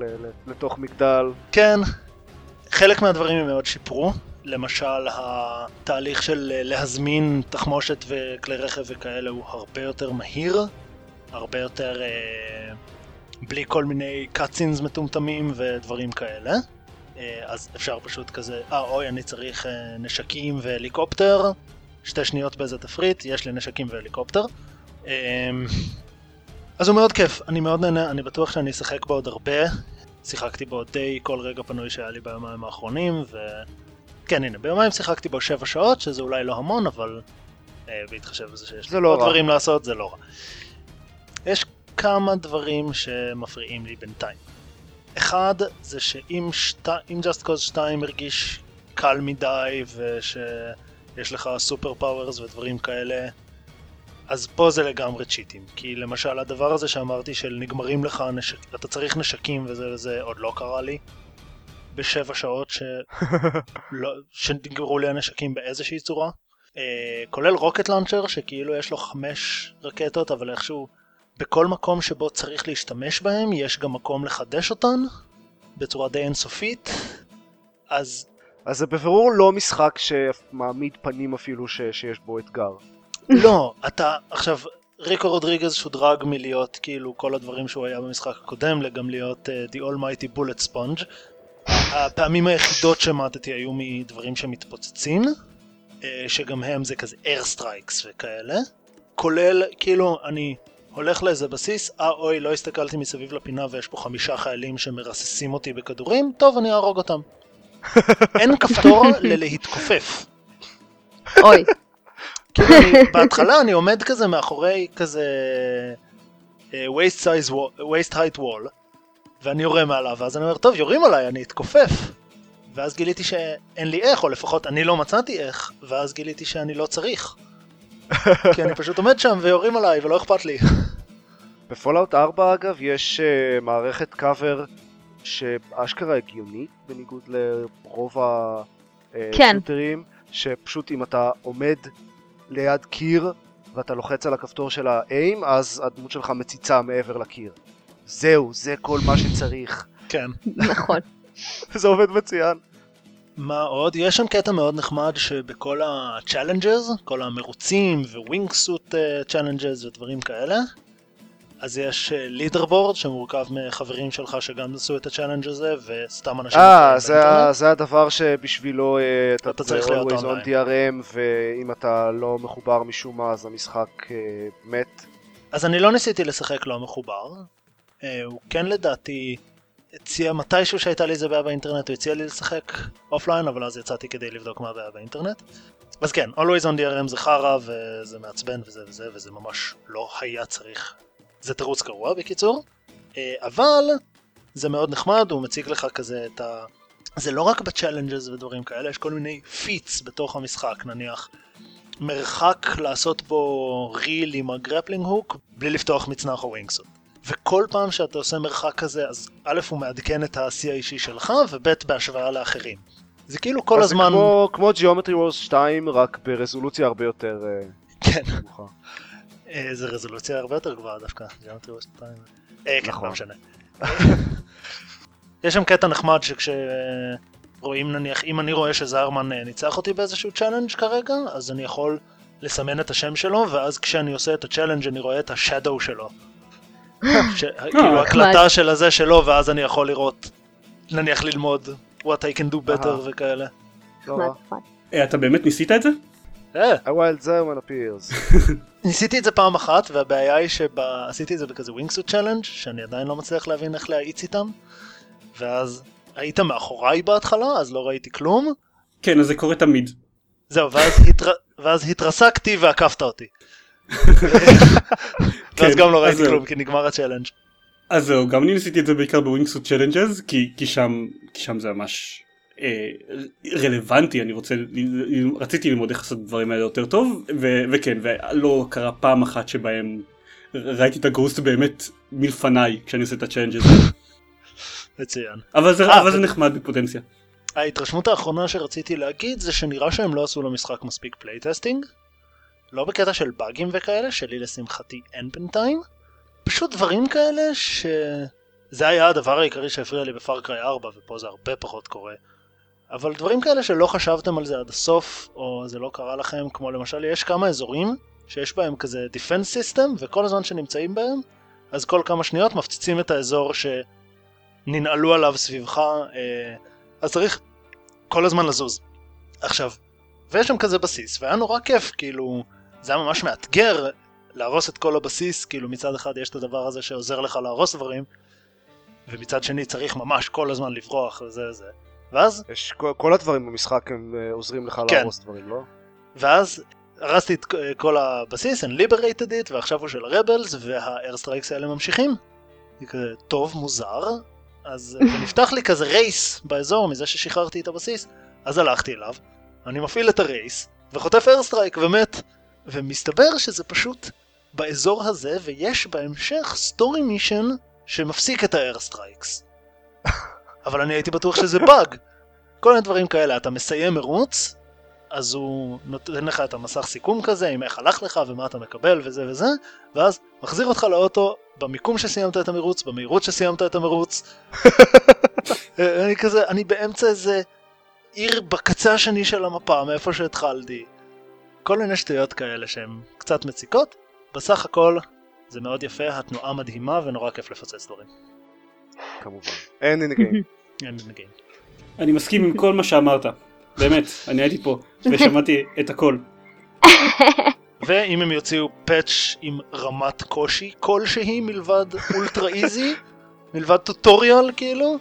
לתוך מגדל. כן, חלק מהדברים הם מאוד שיפרו. למשל, התהליך של אה, להזמין תחמושת וכלי רכב וכאלה הוא הרבה יותר מהיר, הרבה יותר אה, בלי כל מיני קאצינס מטומטמים ודברים כאלה. אה, אז אפשר פשוט כזה, אה אוי אני צריך אה, נשקים והליקופטר, שתי שניות באיזה תפריט, יש לי נשקים והליקופטר. אה, אז הוא מאוד כיף, אני מאוד נהנה, אני בטוח שאני אשחק בו עוד הרבה. שיחקתי בו די כל רגע פנוי שהיה לי ביומיים האחרונים, ו... כן, הנה, ביומיים שיחקתי בו שבע שעות, שזה אולי לא המון, אבל אה, בהתחשב בזה שיש לי לא עוד רע. דברים לעשות, זה לא רע. יש כמה דברים שמפריעים לי בינתיים. אחד, זה שאם שת... Just Cause 2 הרגיש קל מדי, ושיש לך super powers ודברים כאלה, אז פה זה לגמרי צ'יטים. כי למשל, הדבר הזה שאמרתי של נגמרים לך נשק... אתה צריך נשקים וזה וזה, עוד לא קרה לי. בשבע שעות ש... [laughs] לא, שנגמרו לי הנשקים באיזושהי צורה. אה, כולל rocket launcher שכאילו יש לו חמש רקטות אבל איכשהו בכל מקום שבו צריך להשתמש בהם יש גם מקום לחדש אותן בצורה די אינסופית אז אז זה בבירור לא משחק שמעמיד פנים אפילו ש... שיש בו אתגר. [laughs] לא אתה עכשיו ריקו רודריגז שודרג מלהיות כאילו כל הדברים שהוא היה במשחק הקודם לגם להיות uh, The Almighty Bullet Sponge הפעמים היחידות שמטתי היו מדברים שמתפוצצים, אה, שגם הם זה כזה air strikes וכאלה, כולל כאילו אני הולך לאיזה בסיס, אה אוי לא הסתכלתי מסביב לפינה ויש פה חמישה חיילים שמרססים אותי בכדורים, טוב אני אהרוג אותם. [laughs] אין כפתור ללהתכופף. אוי, כאילו אני, בהתחלה אני עומד כזה מאחורי כזה אה, waist size wall, waist height wall ואני יורה מעליו, ואז אני אומר, טוב, יורים עליי, אני אתכופף. ואז גיליתי שאין לי איך, או לפחות אני לא מצאתי איך, ואז גיליתי שאני לא צריך. [laughs] כי אני פשוט עומד שם ויורים עליי ולא אכפת לי. ב Fallout 4 אגב יש אה, מערכת קאבר שאשכרה הגיונית בניגוד לרוב כן. השוטרים, שפשוט אם אתה עומד ליד קיר ואתה לוחץ על הכפתור של ה aim, אז הדמות שלך מציצה מעבר לקיר. זהו, זה כל מה שצריך. כן. נכון. [laughs] זה עובד מצוין. מה עוד? יש שם קטע מאוד נחמד שבכל ה-challenges, כל המרוצים wingsuit challenges ודברים כאלה, אז יש leaderboard שמורכב מחברים שלך שגם עשו את ה challenge הזה, וסתם אנשים... אה, זה, זה הדבר שבשבילו אה, אתה, אתה צריך להיות always on online. DRM, ואם אתה לא מחובר משום מה אז המשחק אה, מת. אז אני לא ניסיתי לשחק לא מחובר. אה, הוא כן לדעתי הציע מתישהו שהייתה לי איזה בעיה באינטרנט, הוא הציע לי לשחק offline, אבל אז יצאתי כדי לבדוק מה הבעיה באינטרנט. אז כן, Always on DRM זה חרא וזה מעצבן וזה וזה, וזה ממש לא היה צריך. זה תירוץ גרוע בקיצור. אה, אבל זה מאוד נחמד, הוא מציג לך כזה את ה... זה לא רק ב challenges ודברים כאלה, יש כל מיני feats בתוך המשחק, נניח מרחק לעשות בו reel עם ה grappling hook בלי לפתוח מצנח או wingsuit. וכל פעם שאתה עושה מרחק כזה, אז א' הוא מעדכן את השיא האישי שלך, וב' בהשוואה לאחרים. זה כאילו כל הזמן... זה כמו, כמו Geometry Wars 2, רק ברזולוציה הרבה יותר אה, כן. [laughs] אה, זה רזולוציה הרבה יותר גבוהה דווקא. Geometry Wars שתיים. אה, כן, נכון. לא משנה. [laughs] יש שם קטע נחמד שכשרואים נניח, אם אני רואה שזרמן אה, ניצח אותי באיזשהו challenge כרגע, אז אני יכול לסמן את השם שלו, ואז כשאני עושה את ה challenge אני רואה את ה shadow שלו. כאילו הקלטה של הזה שלו, ואז אני יכול לראות, נניח ללמוד what I can do better. וכאלה. לא. אה, אתה באמת ניסית את זה? אה, A wild Zerman appears. [laughs] ניסיתי את זה פעם אחת, והבעיה היא שעשיתי את זה בכזה wingsuit challenge, שאני עדיין לא מצליח להבין איך להאיץ איתם, ואז היית מאחוריי בהתחלה, אז לא ראיתי כלום, כן, אז זה קורה תמיד. זהו. ואז התרסקתי ועקפת אותי. [laughs] ואז כן, גם לא ראיתי. כלום, כי נגמר ה challenge. אז זהו, גם אני ניסיתי את זה בעיקר ב wingsuit challenges, כי, כי, שם, כי שם זה ממש אה, רלוונטי, אני רוצה, רציתי ללמוד איך לעשות את הדברים האלה יותר טוב, ו, וכן, ולא קרה פעם אחת שבהם ראיתי את ה ghost באמת מלפניי כשאני עושה את ה challenges. מצוין. אבל זה, אה, אבל זה ו- נחמד בפוטנציה. ההתרשמות האחרונה שרציתי להגיד זה שנראה שהם לא עשו למשחק מספיק playtesting. לא בקטע של באגים וכאלה, שלי לשמחתי אין בינתיים. פשוט דברים כאלה ש... זה היה הדבר העיקרי שהפריע לי ב Far Cry 4, ופה זה הרבה פחות קורה. אבל דברים כאלה שלא חשבתם על זה עד הסוף, או זה לא קרה לכם, כמו למשל יש כמה אזורים שיש בהם כזה defense system, וכל הזמן שנמצאים בהם, אז כל כמה שניות מפציצים את האזור שננעלו עליו סביבך, אה, אז צריך כל הזמן לזוז. עכשיו, ויש שם כזה בסיס, והיה נורא כיף, כאילו, זה היה ממש מאתגר להרוס את כל הבסיס, כאילו מצד אחד יש את הדבר הזה שעוזר לך להרוס דברים, ומצד שני צריך ממש כל הזמן לברוח וזה וזה. ואז, יש, כל, כל הדברים במשחק הם אה, עוזרים לך כן. להרוס דברים, לא? ואז הרסתי את כל הבסיס, and liberated it, ועכשיו הוא של ה rebels, וה airstrikes האלה ממשיכים. זה כזה טוב, מוזר, אז [laughs] ונפתח לי כזה race באזור מזה ששחררתי את הבסיס, אז הלכתי אליו, אני מפעיל את ה race, וחוטף airstrike ומת, ומסתבר שזה פשוט באזור הזה, ויש בהמשך story mission שמפסיק את ה airstrikes. [laughs] אבל אני הייתי בטוח שזה באג. כל מיני דברים כאלה, אתה מסיים מרוץ, אז הוא נותן לך את המסך סיכום כזה, עם איך הלך לך ומה אתה מקבל וזה וזה, ואז מחזיר אותך לאוטו במיקום שסיימת את המרוץ, במהירות שסיימת את המרוץ. [laughs] אני כזה, אני באמצע איזה עיר בקצה השני של המפה, מאיפה שהתחלתי. כל מיני שטויות כאלה שהן קצת מציקות. בסך הכל זה מאוד יפה, התנועה מדהימה ונורא כיף לפוצץ דברים. כמובן. אין the game. אין לי נגיד. אני מסכים עם כל מה שאמרת. באמת, אני הייתי פה, ושמעתי את הכל. [laughs] ואם הם יוציאו פאץ' עם רמת קושי כלשהי מלבד אולטרה איזי, [laughs] מלבד טוטוריאל כאילו,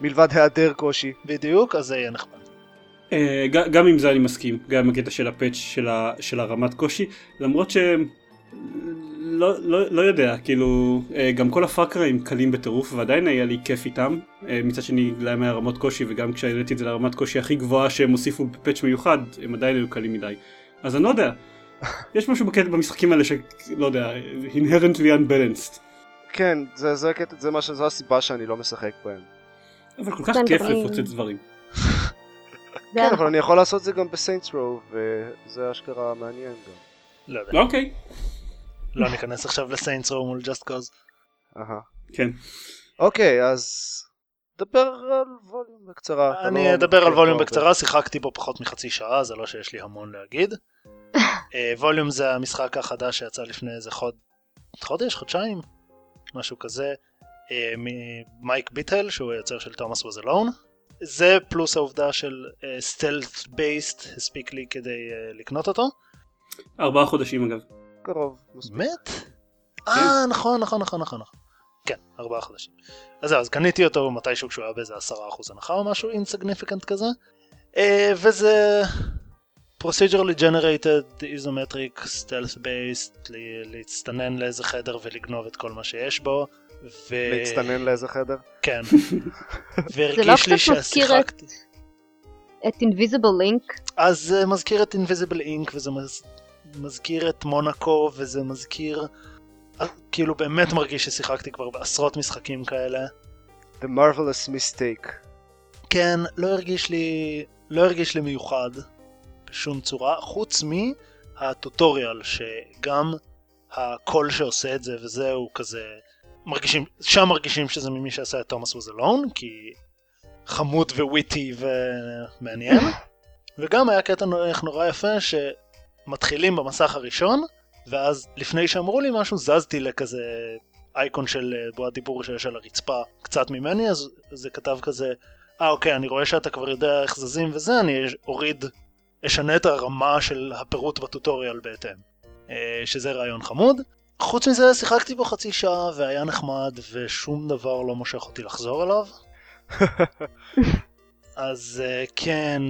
מלבד היעדר קושי. בדיוק, אז זה יהיה נחמד. אה, גם עם זה אני מסכים, גם הקטע של הפאץ' של, ה- של הרמת קושי, למרות ש... לא, לא, לא יודע, כאילו, אה, גם כל הפאקרים קלים בטירוף ועדיין היה לי כיף איתם. אה, מצד שני, להם היה רמות קושי וגם כשהעליתי את זה לרמת קושי הכי גבוהה שהם הוסיפו בפאץ' מיוחד, הם עדיין היו קלים מדי. אז אני לא יודע. [laughs] יש משהו בקטע במשחקים האלה שלא יודע, inherently unbalanced. כן, זה, זה, זה מה ש- זו הסיבה שאני לא משחק בהם. אבל כל כך כיף לפוצץ דברים. כן, אבל אני יכול לעשות את זה גם בסיינטס רו, וזה אשכרה מעניין גם. לא יודע, אוקיי, לא ניכנס עכשיו לסיינטס רו מול ג'אסט קוז. אהה. כן. אוקיי, אז דבר על ווליום בקצרה. אני לא אדבר על ווליום בקצרה, שיחקתי בו פחות מחצי שעה, זה לא שיש לי המון להגיד. [laughs] אה, ווליום זה המשחק החדש שיצא לפני איזה חוד... חודש, חודשיים, משהו כזה, אה, ממייק ביטל, שהוא היוצר של תומאס ווז אלון. זה פלוס העובדה של סטלט בייסט הספיק לי כדי אה, לקנות אותו. ארבעה חודשים אגב. קרוב. באמת? אה, נכון, נכון, נכון, נכון. נכון. כן, ארבעה חודשים. אז זהו, אז קניתי אותו מתישהו כשהוא היה באיזה עשרה אחוז הנחה או משהו אינסגניפיקנט כזה. אה, וזה procedurally generated, isometric, stealth based, ל- להצטנן לאיזה חדר ולגנוב את כל מה שיש בו. ו... להצטנן לאיזה חדר? כן. [laughs] זה לא והרגיש לי קצת מזכיר את- שהשיחקתי. את Invisible Link. אז זה מזכיר את Invisible Ink וזה מז... מזכיר את מונאקו וזה מזכיר... אה, כאילו באמת מרגיש ששיחקתי כבר בעשרות משחקים כאלה. The Marvelous Mistake. כן, לא הרגיש לי... לא הרגיש לי מיוחד בשום צורה, חוץ מהטוטוריאל שגם הקול שעושה את זה וזה הוא כזה... מרגישים, שם מרגישים שזה ממי שעשה את תומאס ווז אלון, כי חמוד וויטי ומעניין. [laughs] וגם היה קטע נורא- נורא יפה שמתחילים במסך הראשון, ואז לפני שאמרו לי משהו זזתי לכזה אייקון של אה, בועת דיבור שיש על הרצפה קצת ממני, אז זה כתב כזה, אה אוקיי, אני רואה שאתה כבר יודע איך זזים וזה, אני אוריד, אשנה את הרמה של הפירוט ב tutorial בהתאם. אה, שזה רעיון חמוד. חוץ מזה שיחקתי בו חצי שעה והיה נחמד ושום דבר לא מושך אותי לחזור אליו. [laughs] אז אה, כן,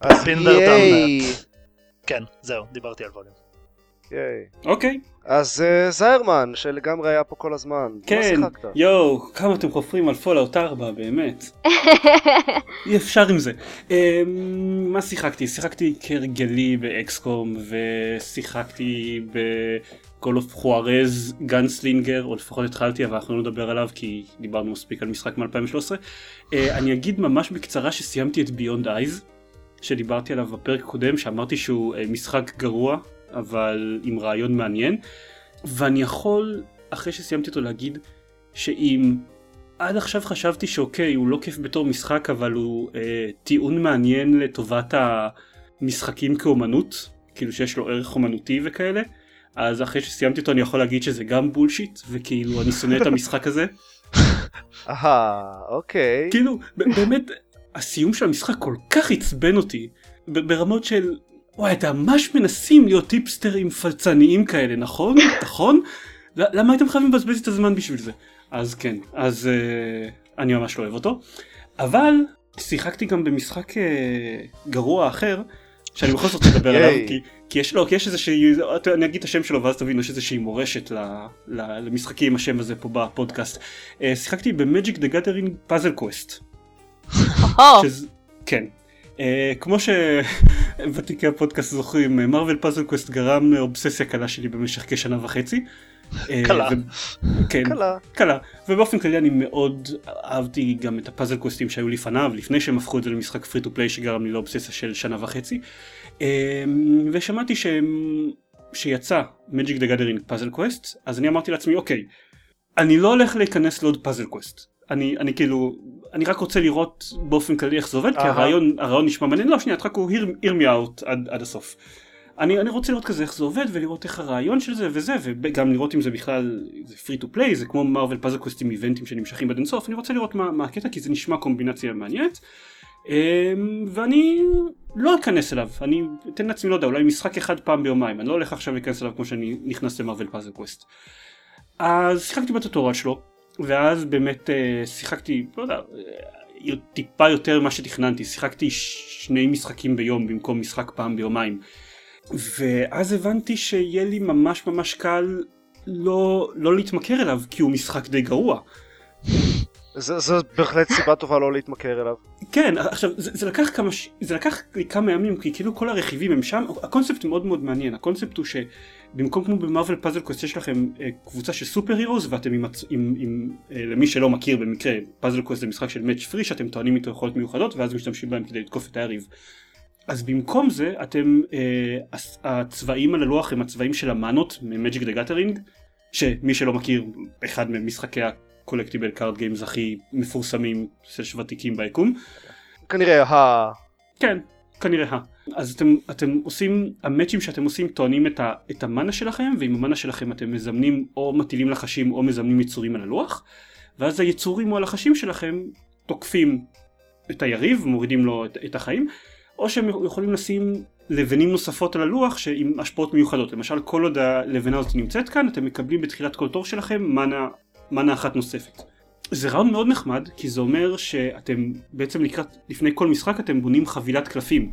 אז ייי! כן, זהו, דיברתי על Volume. ייי. אוקיי. אז אה, זיירמן, שלגמרי היה פה כל הזמן. מה כן, שיחקת? יואו, כמה אתם חופרים על Fallout 4, באמת. [laughs] אי אפשר עם זה. אמ, מה שיחקתי? שיחקתי כהרגלי באקסקום ושיחקתי ב-call of חוארז גאנסלינגר, או לפחות התחלתי אבל אנחנו לא נדבר עליו כי דיברנו מספיק על משחק מ-2013. אני אגיד ממש בקצרה שסיימתי את ביונד אייז, שדיברתי עליו בפרק הקודם, שאמרתי שהוא אה, משחק גרוע, אבל עם רעיון מעניין. ואני יכול, אחרי שסיימתי אותו, להגיד שאם עד עכשיו חשבתי שאוקיי, הוא לא כיף בתור משחק, אבל הוא אה, טיעון מעניין לטובת המשחקים כאומנות, כאילו שיש לו ערך אומנותי וכאלה, אז אחרי שסיימתי אותו אני יכול להגיד שזה גם בולשיט, וכאילו אני שונא את המשחק הזה. [laughs] אהה, אוקיי. כאילו, באמת, הסיום של המשחק כל כך עצבן אותי, ברמות של, וואי, אתם ממש מנסים להיות טיפסטרים פלצניים כאלה, נכון? [laughs] נכון? למה הייתם חייבים לבזבז את הזמן בשביל זה? אז כן, אז אה, אני ממש לא אוהב אותו. אבל שיחקתי גם במשחק אה, גרוע אחר, שאני בכל זאת אדבר עליו. [laughs] כי, כי יש לו, כי יש איזושהי, אני אגיד את השם שלו ואז תבינו, יש איזושהי מורשת ל, ל, למשחקים עם השם הזה פה בפודקאסט. אה, שיחקתי ב Magic the Gathering Puzzle Quest. כן. אה, כמו שוותיקי הפודקאסט זוכרים, Marvel Puzzle Quest גרם לאובססיה קלה שלי במשך כשנה וחצי. אה, קלה. כן, קלה. קלה. ובאופן כללי אני מאוד אהבתי גם את ה Puzzle Quest ים שהיו לפניו, לפני שהם הפכו את זה למשחק free to play שגרם לי לאובססיה של שנה וחצי. אה, ושמעתי שהם... שיצא Magic the Gathering Puzzle Quest, אז אני אמרתי לעצמי, אוקיי, אני לא הולך להיכנס לעוד Puzzle Quest. אני, אני כאילו, אני רק רוצה לראות באופן כללי איך זה עובד, כי. הרעיון, הרעיון נשמע מעניין, לא שנייה, רק הוא hear, hear me out עד, עד הסוף. אני, אני רוצה לראות כזה איך זה עובד ולראות איך הרעיון של זה וזה וגם לראות אם זה בכלל זה free to play זה כמו Marvel Puzzle Quest עם איבנטים שנמשכים עד אינסוף. אני רוצה לראות מה, מה הקטע כי זה נשמע קומבינציה מעניינת. אמ, ואני לא אכנס אליו. אני אתן לעצמי לא יודע אולי משחק אחד פעם ביומיים. אני לא הולך עכשיו להיכנס אליו כמו שאני נכנס ל Marvel Puzzle Quest. אז שיחקתי ב tutorial שלו ואז באמת אה, שיחקתי לא יודע אה, טיפה יותר ממה שתכננתי. שיחקתי שני משחקים ביום במקום משחק פעם ביומיים ואז הבנתי שיהיה לי ממש ממש קל לא, לא להתמכר אליו כי הוא משחק די גרוע. זה- זו בהחלט סיבה טובה לא להתמכר אליו. כן, עכשיו זה, זה לקח כמה. זה לקח לי כמה ימים כי כאילו כל הרכיבים הם שם, הקונספט מאוד מאוד מעניין, הקונספט הוא שבמקום כמו ב Marvel Puzzle Quest יש לכם אה, קבוצה של super heroes ואתם עם, עם, עם אה, למי שלא מכיר במקרה, Puzzle Quest זה משחק של match three שאתם טוענים איתו יכולות מיוחדות ואז משתמשים בהם כדי לתקוף את היריב. אז במקום זה אתם, אה, הצבעים על הלוח הם הצבעים של המאנות מ Magic the Gathering, שמי שלא מכיר, אחד ממשחקי ה collectible card games הכי מפורסמים של ותיקים ביקום. כנראה ה... כן, כנראה. ה. אז אתם, אתם עושים, המאצ'ים שאתם עושים טוענים את, ה, את ה mana שלכם, ועם ה mana שלכם אתם מזמנים או מטילים לחשים או מזמנים יצורים על הלוח, ואז היצורים או הלחשים שלכם תוקפים את היריב, מורידים לו את, את החיים, או שהם יכולים לשים לבנים נוספות על הלוח שעם השפעות מיוחדות. למשל, כל עוד הלבנה הזאת נמצאת כאן, אתם מקבלים בתחילת כל תור שלכם מנה, מנה אחת נוספת. זה רעיון מאוד נחמד, כי זה אומר שאתם בעצם לקראת, לפני כל משחק אתם בונים חבילת קלפים.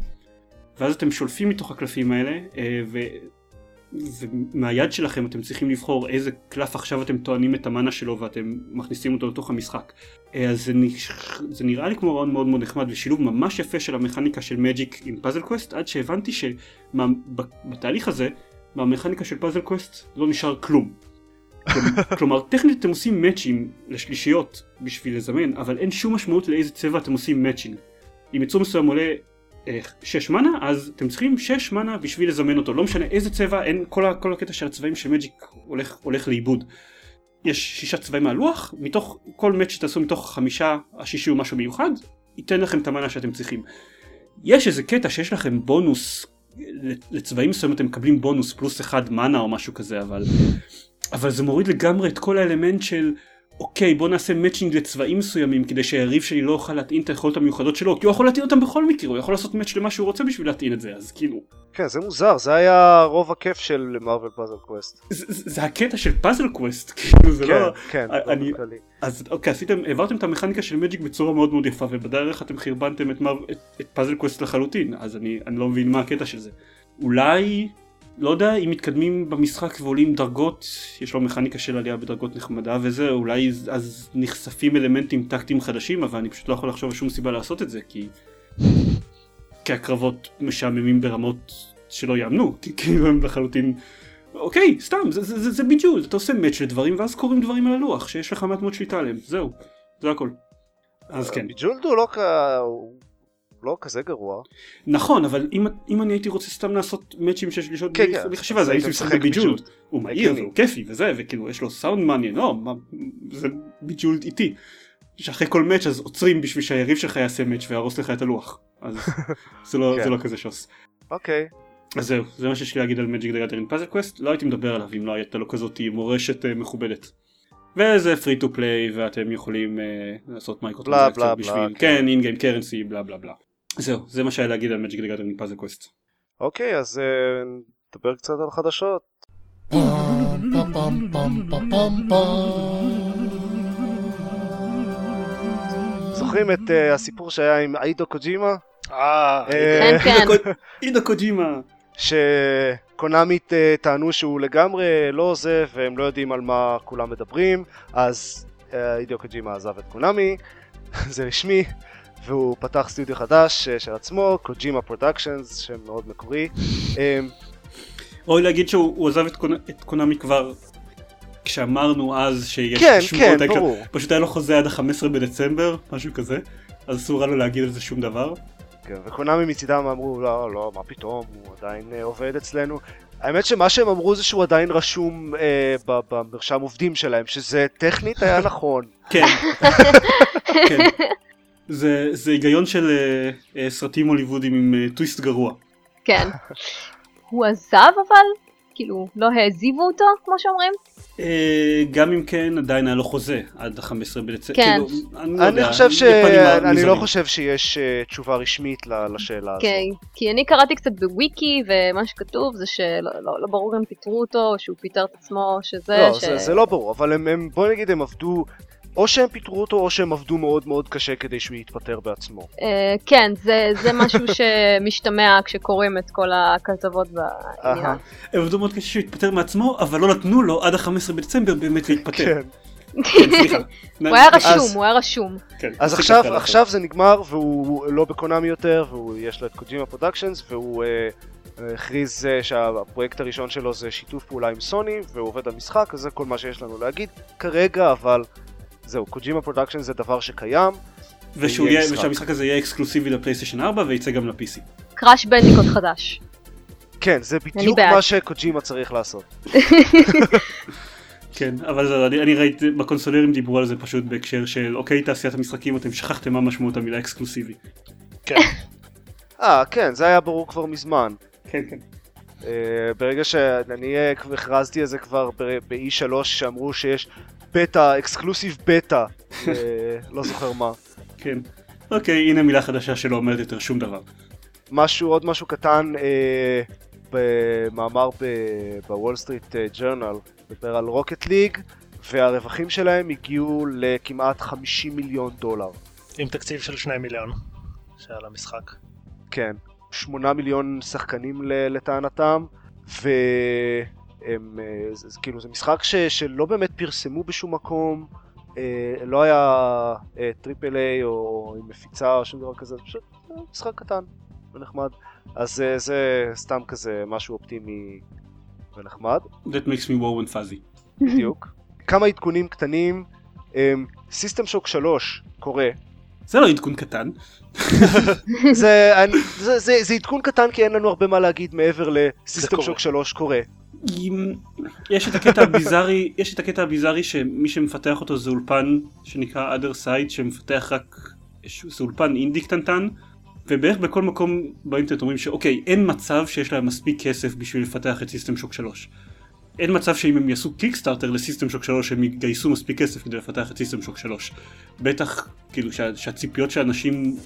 ואז אתם שולפים מתוך הקלפים האלה, אה. ומהיד שלכם אתם צריכים לבחור איזה קלף עכשיו אתם טוענים את המאנה שלו ואתם מכניסים אותו לתוך המשחק. אה, אז זה, נש... זה נראה לי כמו רעיון מאוד מאוד נחמד ושילוב ממש יפה של המכניקה של Magic עם Puzzle Quest, עד שהבנתי שבתהליך הזה, מהמכניקה של Puzzle Quest לא נשאר כלום. כלומר- [laughs] כלומר טכנית אתם עושים מאצ'ים לשלישיות בשביל לזמן אבל אין שום משמעות לאיזה צבע אתם עושים matching. אם יצור מסוים עולה 6 mana אז אתם צריכים 6 mana בשביל לזמן אותו לא משנה איזה צבע אין כל, כל הקטע של הצבעים של Magic הולך, הולך לאיבוד. יש שישה צבעים מהלוח מתוך כל מאץ' שתעשו מתוך חמישה השישי הוא משהו מיוחד ייתן לכם את המנה שאתם צריכים. יש איזה קטע שיש לכם בונוס לצבעים מסוימים אתם מקבלים בונוס פלוס אחד מנה או משהו כזה אבל אבל זה מוריד לגמרי את כל האלמנט של אוקיי בוא נעשה מאצ'ינג לצבעים מסוימים כדי שהיריב שלי לא יוכל להטעין את היכולות המיוחדות שלו כי הוא יכול להטעין אותם בכל מקרה הוא יכול לעשות מאץ' למה שהוא רוצה בשביל להטעין את זה אז כאילו כן, זה מוזר, זה היה רוב הכיף של Marvel Puzzle Quest. זה, זה, זה הקטע של Puzzle Quest [laughs] כאילו זה כן, לא כן, אני- כללי. אז אוקיי עשיתם העברתם את המכניקה של Magic בצורה מאוד מאוד יפה ובדרך אתם חרבנתם את, מר... את, את Puzzle Quest לחלוטין אז אני, אני לא מבין מה הקטע של זה אולי לא יודע אם מתקדמים במשחק ועולים דרגות יש לו מכניקה של עלייה בדרגות נחמדה וזה אולי אז נחשפים אלמנטים טקטיים חדשים אבל אני פשוט לא יכול לחשוב על שום סיבה לעשות את זה כי כי הקרבות משעממים ברמות שלא יאמנו כי כאילו הם לחלוטין אוקיי סתם זה, זה, זה, זה בדיוק אתה עושה match לדברים ואז קורים דברים על הלוח שיש לך מעט מאוד שליטה עליהם זהו זה הכל. אז כן. Bejeweled הוא לא כ... הוא לא כזה גרוע. נכון אבל אם, אם אני הייתי רוצה סתם לעשות מאצ'ים של שלישיות כן, בלי כן. בלי חשיבה אז הייתי היית משחק ב Bejeweled Bejeweled. הוא מהיר. והוא כיפי וזה וכאילו יש לו סאונד מעניין לא מה, זה Bejeweled איטי שאחרי כל match אז עוצרים בשביל שהיריב שלך יעשה match ויהרוס לך את הלוח אז [laughs] זה לא, כן. זה לא כזה שוס אוקיי. אז זהו זה מה שיש לי להגיד על Magic the Gathering Puzzle Quest לא הייתי מדבר עליו אם לא הייתה לו כזאת מורשת אה, מכובדת. וזה free to play ואתם יכולים אה, לעשות מייקרו טרנזקציות בשביל כן. כן אין game currency בלה בלה בלה. זהו זה מה שהיה להגיד על Magic the Gathering Puzzle Quest. אוקיי, אז אה, נדבר קצת על חדשות. זוכרים את אה, הסיפור שהיה עם הידאו קוג'ימה? אה, אה, כן, [laughs] כן. הידאו קוג'ימה. שקונאמי טענו שהוא לגמרי לא עוזב והם לא יודעים על מה כולם מדברים אז הידאו קוג'ימה עזב את קונאמי [laughs] זה רשמי והוא פתח סטודיו חדש אה, של עצמו קוג'ימה Productions שם מאוד מקורי ראוי להגיד שהוא הוא עזב את קונ- את קונאמי כבר כשאמרנו אז שיש כן שמועות כן. ברור פשוט היה לו חוזה עד ה-15 בדצמבר משהו כזה אז אסור היה לו להגיד על זה שום דבר. כן, וקונאמי מצידם אמרו לא לא מה פתאום הוא עדיין אה, עובד אצלנו האמת שמה שהם אמרו זה שהוא עדיין רשום אה, במרשם עובדים שלהם שזה טכנית היה נכון כן. [laughs] כן. זה, זה היגיון של uh, uh, סרטים הוליוודים עם uh, טוויסט גרוע. כן. הוא עזב אבל? כאילו, לא העזיבו אותו, כמו שאומרים? Uh, גם אם כן עדיין היה לו חוזה עד ה-15 בדצמבר. כן. כאילו, אני, לא אני יודע, חושב ש... אני לא. חושב שיש אה, תשובה רשמית ל- לשאלה הזאת. כן, כי אני קראתי קצת בוויקי, ומה שכתוב זה שלא לא, לא ברור אם פיטרו אותו, או שהוא פיטר את עצמו, שזה... לא, ש... זה, זה לא ברור, אבל הם, הם, בוא נגיד הם עבדו או שהם פיטרו אותו או שהם עבדו מאוד מאוד קשה כדי שהוא יתפטר בעצמו. אה, כן, זה, זה משהו [laughs] שמשתמע כשקוראים את כל הכתבות בעניין. הם עבדו מאוד קשה שהוא יתפטר מעצמו, אבל לא נתנו לו עד ה-15 בדצמבר באמת להתפטר. כן. [laughs] הוא היה רשום, אז- הוא היה רשום. כן, אז עכשיו, זה נגמר והוא לא בקונאמי יותר ויש לו את קוג'ימה Productions והוא אה, הכריז אה, שהפרויקט הראשון שלו זה שיתוף פעולה עם סוני והוא עובד על משחק אז זה כל מה שיש לנו להגיד כרגע אבל זהו קוג'ימה Productions זה דבר שקיים יהיה. ושהמשחק הזה יהיה אקסקלוסיבי לפלייסטיישן 4 וייצא גם ל-PC. Crash Bandicoot חדש. כן זה בדיוק. מה שקוג'ימה צריך לעשות [laughs] כן, אבל זה, אני, אני ראיתי, בקונסולרים דיברו על זה פשוט בהקשר של אוקיי תעשיית המשחקים אתם שכחתם מה משמעות המילה אקסקלוסיבי. כן. [laughs] אה כן זה היה ברור כבר מזמן כן, כן. אה, ברגע שאני הכרזתי על זה כבר ב-E3 שאמרו שיש בטא exclusive בטא אה, לא זוכר מה כן. אוקיי, הנה מילה חדשה שלא אומרת יותר שום דבר. משהו, עוד משהו קטן אה, במאמר בוול סטריט ג'רנל, מדבר על Rocket League והרווחים שלהם הגיעו לכמעט 50 מיליון דולר. עם תקציב של 2 מיליון שעל המשחק. כן, 8 מיליון שחקנים ל- לטענתם, והם, אה, זה, זה, כאילו זה משחק ש, שלא באמת פרסמו בשום מקום, אה, לא היה אה, triple A או עם מפיצה או שום דבר כזה, זה פשוט אה, משחק קטן ונחמד. אז אה, זה סתם כזה משהו אופטימי ונחמד, That makes me warm and fuzzy. בדיוק. [laughs] כמה עדכונים קטנים, System Shock 3 קורה, זה לא עדכון קטן. [laughs] זה, אני, זה, זה, זה עדכון קטן כי אין לנו הרבה מה להגיד מעבר ל System קורה. שוק 3 קורה. יש את הקטע הביזארי, יש את הקטע הביזארי שמי שמפתח אותו זה אולפן שנקרא OtherSide שמפתח רק, זה אולפן אינדי קטנטן ובערך בכל מקום באינטרנט אומרים שאוקיי אין מצב שיש להם מספיק כסף בשביל לפתח את System Shock 3. אין מצב שאם הם יעשו קיקסטארטר ל System Shock 3 הם יגייסו מספיק כסף כדי לפתח את System Shock 3. בטח כאילו שה, שהציפיות של אנשים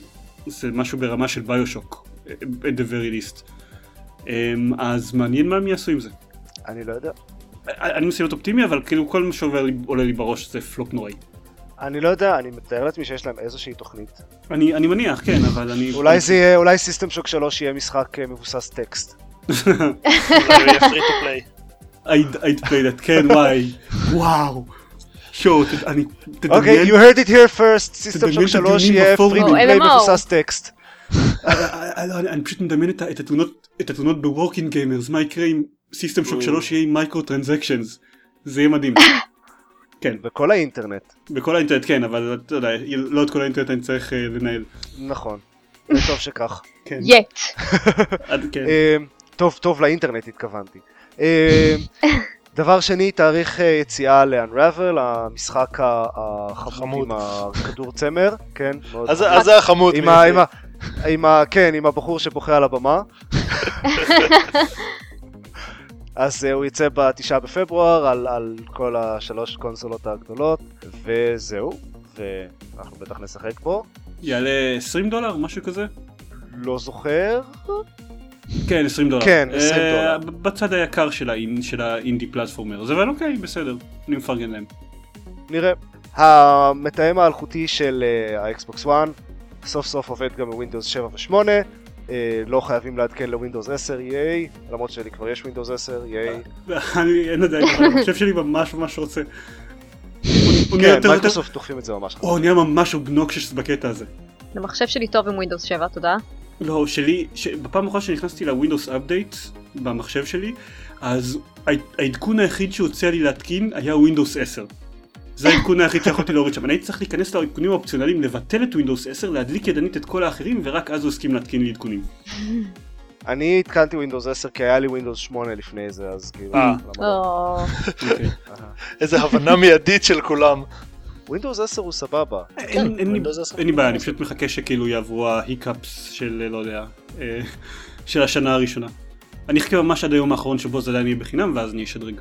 זה משהו ברמה של BioShock at the very least. אמ, אז מעניין מה הם יעשו עם זה. אני לא יודע. אני מנסה להיות אופטימי אבל כאילו כל מה שעובר לי עולה לי בראש זה פלופ נוראי. אני לא יודע, אני מתאר לעצמי שיש להם איזושהי תוכנית. אני, אני מניח כן אבל אני אולי זה יהיה, אולי System Shock 3 יהיה משחק אה, מבוסס טקסט. אולי יהיה free to play. [laughs] I'd, play that כן וואי וואו. שואו אני אוקיי, you heard it here first, סיסטם שוק את 3 הדיונים יהיה בפורום. free to או, play MMO. מבוסס טקסט. [laughs] אה, אה, אה, אני פשוט מדמיין את ה- את התלונות את התלונות בוורקינג גיימרס מה יקרה אם סיסטם שוק 3 יהיה עם מייקרו טרנזקשנס. זה יהיה מדהים. [laughs] כן בכל האינטרנט. בכל האינטרנט כן אבל אתה יודע לא את כל האינטרנט אני צריך אה, לנהל. נכון. וטוב שכך. כן. יט. [laughs] עד- כן. אה, טוב, טוב לאינטרנט התכוונתי. אה, [laughs] דבר שני, תאריך אה, יציאה ל-Unravel, המשחק החמוד חמוד. עם הכדור צמר, כן, מאוד אז חמוד. אז זה החמוד. עם ה... כן, עם הבחור שבוכה על הבמה. אז אה, הוא יצא בתשעה בפברואר על, על כל השלוש קונסולות הגדולות, וזהו, ואנחנו בטח נשחק בו. יעלה 20 דולר משהו כזה? לא זוכר, כן 20 דולר. כן, 20 אה, דולר. בצד היקר של האינ- של האינדי platformer. אז אבל אוקיי בסדר. אני מפרגן להם. נראה. המתאם האלחוטי של האקסבוקס 1 סוף סוף עובד גם בווינדוס 7 ו-8. אה, לא חייבים לעדכן לווינדוס 10 ייי, למרות שלי כבר יש ווינדוס 10 ייי. אני אין עדיין, אני חושב שלי ממש ממש רוצה. כן, מייקרוסופט דוחפים את זה ממש חזק. הוא נהיה ממש obnoxious בקטע הזה. המחשב שלי טוב עם ווינדוס 7, תודה. לא, שלי, ש... בפעם האחרונה שנכנסתי ל Windows Update במחשב שלי, אז העדכון היחיד שהוצע לי להתקין היה ווינדוס 10. זה העדכון היחיד שיכולתי להוריד שם. אני הייתי צריך להיכנס לעדכונים האופציונליים, לבטל את ווינדוס 10, להדליק ידנית את כל האחרים, ורק אז הוא הסכים להתקין לי עדכונים. אני התקנתי ווינדוס 10 כי היה לי ווינדוס 8 לפני זה, אז כאילו... אה. לא? או, אוקיי. איזה הבנה מיידית של כולם. ווינדוס 10 הוא סבבה. אין- אין לי- Windows 10. אין לי בעיה, אני פשוט מחכה שכאילו יעברו ההיקאפס של, לא יודע, אה, של השנה הראשונה. אני אחכה ממש עד היום האחרון שבו זה עדיין יהיה בחינם, ואז אני אשדרג.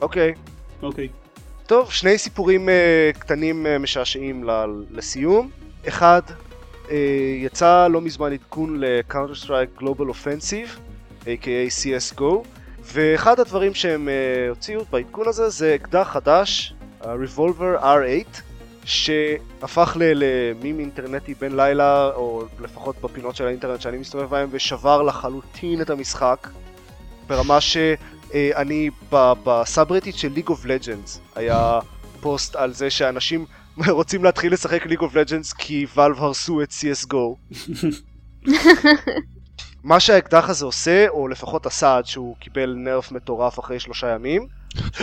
אוקיי. אוקיי. טוב, שני סיפורים אה, קטנים אה, משעשעים ל- לסיום. אחד, אה, יצא לא מזמן עדכון ל-Counter Strike Global Offensive, a.k.a. CSGO, ואחד הדברים שהם אה, הוציאו בעדכון הזה זה אקדח חדש, ה-Revolver R8, שהפך למים אינטרנטי בן לילה, או לפחות בפינות של האינטרנט שאני מסתובב בהם, ושבר לחלוטין את המשחק, ברמה שאני ב subreddit של League of Legends היה פוסט על זה שאנשים [laughs] רוצים להתחיל לשחק League of Legends כי Valve הרסו את CSGO. [laughs] מה שהאקדח הזה עושה, או לפחות עשה עד שהוא קיבל נרף מטורף אחרי שלושה ימים,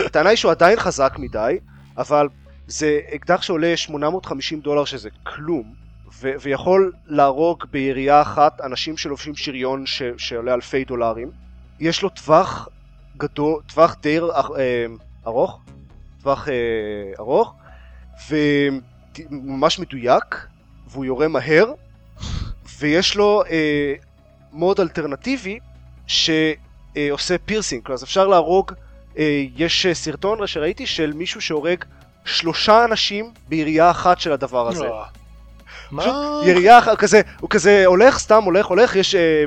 הטענה היא שהוא עדיין חזק מדי, אבל זה אקדח שעולה 850 דולר שזה כלום, ו- ויכול להרוג בירייה אחת אנשים שלובשים שריון ש- שעולה אלפי דולרים. יש לו טווח גדול, טווח די אה, ארוך, טווח אה, ארוך, וממש מדויק, והוא יורה מהר, ויש לו אה, mode אלטרנטיבי שעושה piercing, אז אפשר להרוג, אה, יש סרטון שראיתי של מישהו שהורג שלושה אנשים בירייה אחת של הדבר הזה. מה? ירייה אחת, כזה, הוא כזה הולך, סתם הולך, הולך, יש, אה,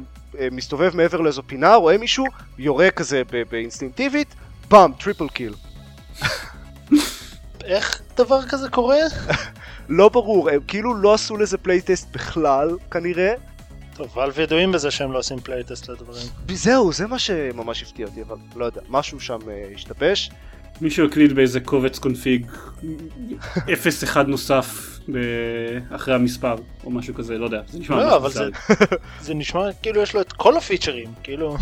מסתובב מעבר לאיזו פינה, רואה מישהו, יורה כזה באינסטינקטיבית, bam, triple kill. [laughs] איך דבר כזה קורה? [laughs] לא ברור, הם כאילו לא עשו לזה playtest בכלל, כנראה. טוב, Valve ידועים בזה שהם לא עושים playtest לדברים. זהו, זה מה שממש הפתיע אותי, אבל לא יודע, משהו שם אה, השתבש. מישהו הקליד באיזה קובץ config 0-1 נוסף ב- אחרי המספר או משהו כזה, לא יודע, זה נשמע לא, אבל זה. [laughs] זה נשמע כאילו יש לו את כל הפיצ'רים, כאילו...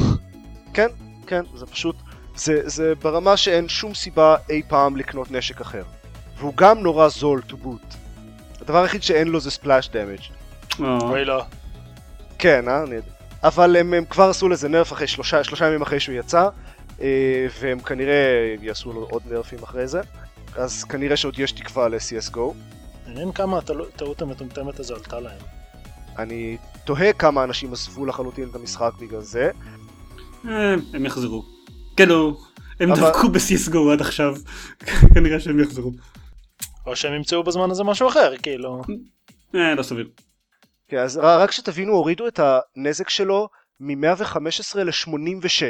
כן, כן, זה פשוט, זה, זה ברמה שאין שום סיבה אי פעם לקנות נשק אחר. והוא גם נורא זול to boot. הדבר היחיד שאין לו זה splash damage. אה, אוי לא. כן, אה? אבל הם, הם כבר עשו לזה נרף אחרי שלושה, שלושה ימים אחרי שהוא יצא, אה, והם כנראה יעשו לו עוד נרפים אחרי זה. אז כנראה שעוד יש תקווה ל-CSGO. מעניין כמה הטעות המטומטמת הזו עלתה להם. אני תוהה כמה אנשים עזבו לחלוטין את המשחק בגלל זה. אה, הם יחזרו. כאילו, הם אבל- דבקו ב-CSGO עד עכשיו, [laughs] כנראה שהם יחזרו. או שהם ימצאו בזמן הזה משהו אחר, כאילו. אה, לא סביר. כן, אז רק שתבינו, הורידו את הנזק שלו מ-115 ל-86.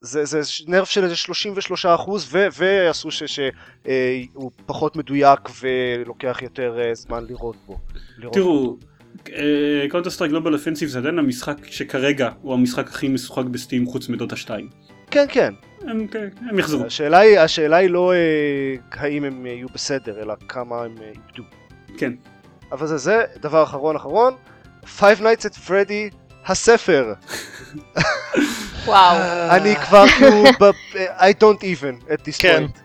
זה, זה נרף של איזה 33 אחוז, ועשו שהוא פחות מדויק ולוקח יותר אה, זמן לראות בו. לראות תראו, Counter-Strike Global Offensive זה עדיין המשחק שכרגע הוא המשחק הכי משוחק ב Steam חוץ מדוטה 2. כן, כן. הם, כן, הם יחזרו. השאלה היא, השאלה היא לא אה, האם הם יהיו בסדר, אלא כמה הם אה, איבדו. כן. אבל זה זה, דבר אחרון אחרון, Five Nights at Freddy, הספר. [laughs] וואו. אני כבר כאילו, [laughs] I don't even at this כן. point.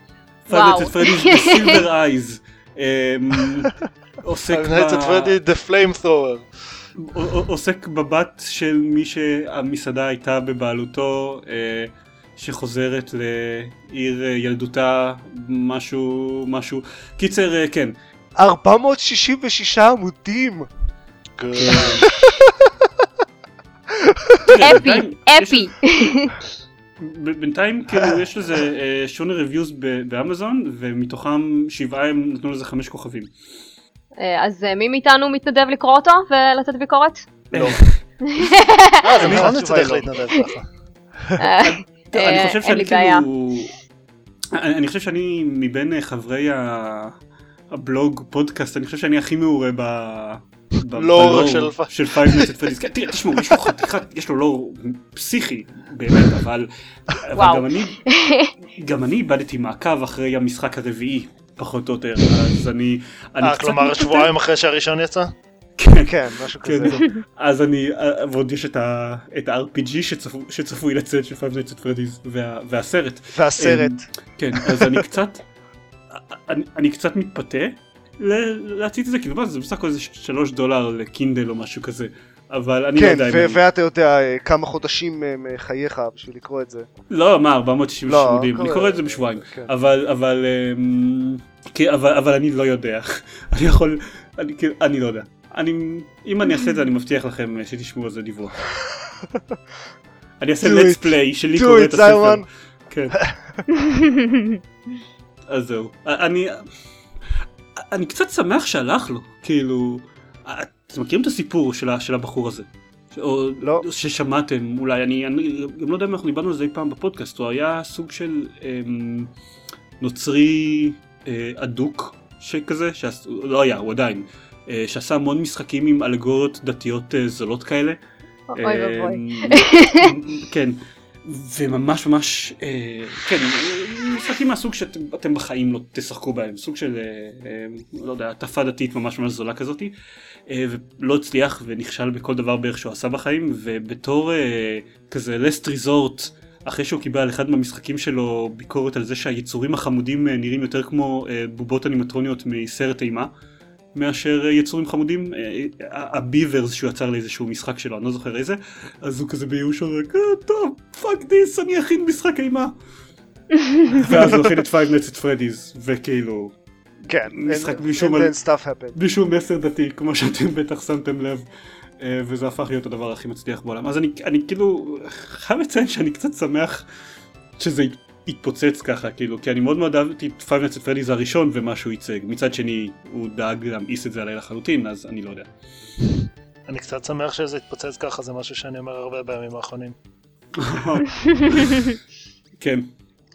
וואו. פייבלט פרדיז בסילבר אייז. עוסק [laughs] ב- Freddy, The Flamethrower. ע- ע- עוסק בבת של מי שהמסעדה הייתה בבעלותו, אה, שחוזרת לעיר אה, ילדותה, משהו, משהו. קיצר, אה, כן. 466 עמודים. אפי, אפי. בינתיים כאילו יש לזה אה, שונה ב- באמזון ומתוכם שבעה הם נתנו לזה חמש כוכבים. אה, אז אה, מי מאיתנו מתנדב לקרוא אותו ולתת ביקורת? לא. [laughs] אה, זה נכון לא. להתנדב ככה. אה, אני אה, חושב שאני. כאילו... אני חושב שאני מבין אה, חברי הבלוג פודקאסט אני חושב שאני הכי מעורה לור בלור של- של Five Nights at Freddy's. כן, תראה תשמעו יש לו חתיכת יש לו לור פסיכי באמת אבל. גם אני גם אני איבדתי מעקב אחרי המשחק הרביעי פחות או יותר אז אני אני אה, כלומר. שבועיים אחרי שהראשון יצא? כן, כן, משהו כן, כזה. אז אני, אה, ועוד יש את ה-RPG שצפו- שצפוי לצאת של Freddy's וה- והסרט. והסרט. כן, אז אני קצת, אני, אני קצת מתפתה להציץ את זה, כאילו מה זה בסך הכל איזה שלוש דולר לקינדל או משהו כזה, אבל אני לא כן, יודע אם אני... ואתה יודע אה, כמה חודשים אה, מחייך בשביל לקרוא את זה. לא, מה, 460 לא, עמודים, אני קורא- את זה בשבועיים, כן. אבל, אבל, אמ, כן, אבל, אבל אני לא יודע, [laughs] אני יכול, אני, אני לא יודע. אני, אם אני אעשה את זה אני מבטיח לכם אה, שתשמעו על זה דיווח. [laughs] אני אעשה let's play שלי קורא את הספר. כן. [laughs] אז זהו. אני... אני קצת שמח שהלך לו, כאילו... אתם מכירים את הסיפור של, של הבחור הזה? או לא. ששמעתם אולי, אני, אני גם לא יודע אם אנחנו דיברנו על זה אי פעם בפודקאסט, הוא היה סוג של אמ, נוצרי אה, אדוק שכזה, שעש... לא היה, הוא עדיין, אה, שעשה המון משחקים עם אלגוריות דתיות אה, זולות כאלה. אוי ואבוי. אמ, כן, וממש ממש, אה, כן, משחקים מהסוג שאתם אתם בחיים לא תשחקו בהם, סוג של, אה, אה, לא יודע, הטפה דתית ממש ממש זולה כזאתי, אה, ולא הצליח ונכשל בכל דבר בערך שהוא עשה בחיים, ובתור כזה last resort, אחרי שהוא קיבל אחד מהמשחקים שלו ביקורת על זה שהיצורים החמודים נראים יותר כמו בובות אנימטרוניות מסרט אימה. מאשר יצורים חמודים, הביברס שהוא יצר לאיזשהו משחק שלו, אני לא זוכר איזה, אז הוא כזה בייאוש אומר, "אה, טוב, fuck this, אני אכין משחק אימה. [laughs] ואז הוא הכין את Five Nights at Freddy's, וכאילו, כן, משחק בלי שום and על- then stuff happened. בלי שום מסר דתי, כמו שאתם בטח שמתם לב, אה, וזה הפך להיות הדבר הכי מצליח בעולם. אז אני, אני כאילו חייב לציין שאני קצת שמח שזה הת- התפוצץ ככה, כאילו, כי אני מאוד מאוד אהבתי את Five Nights at Freddy's הראשון ומה שהוא ייצג. מצד שני, הוא דאג להמאיס את זה עליי לחלוטין, אז אני לא יודע. אני קצת שמח שזה התפוצץ ככה, זה משהו שאני אומר הרבה בימים האחרונים. [laughs] כן.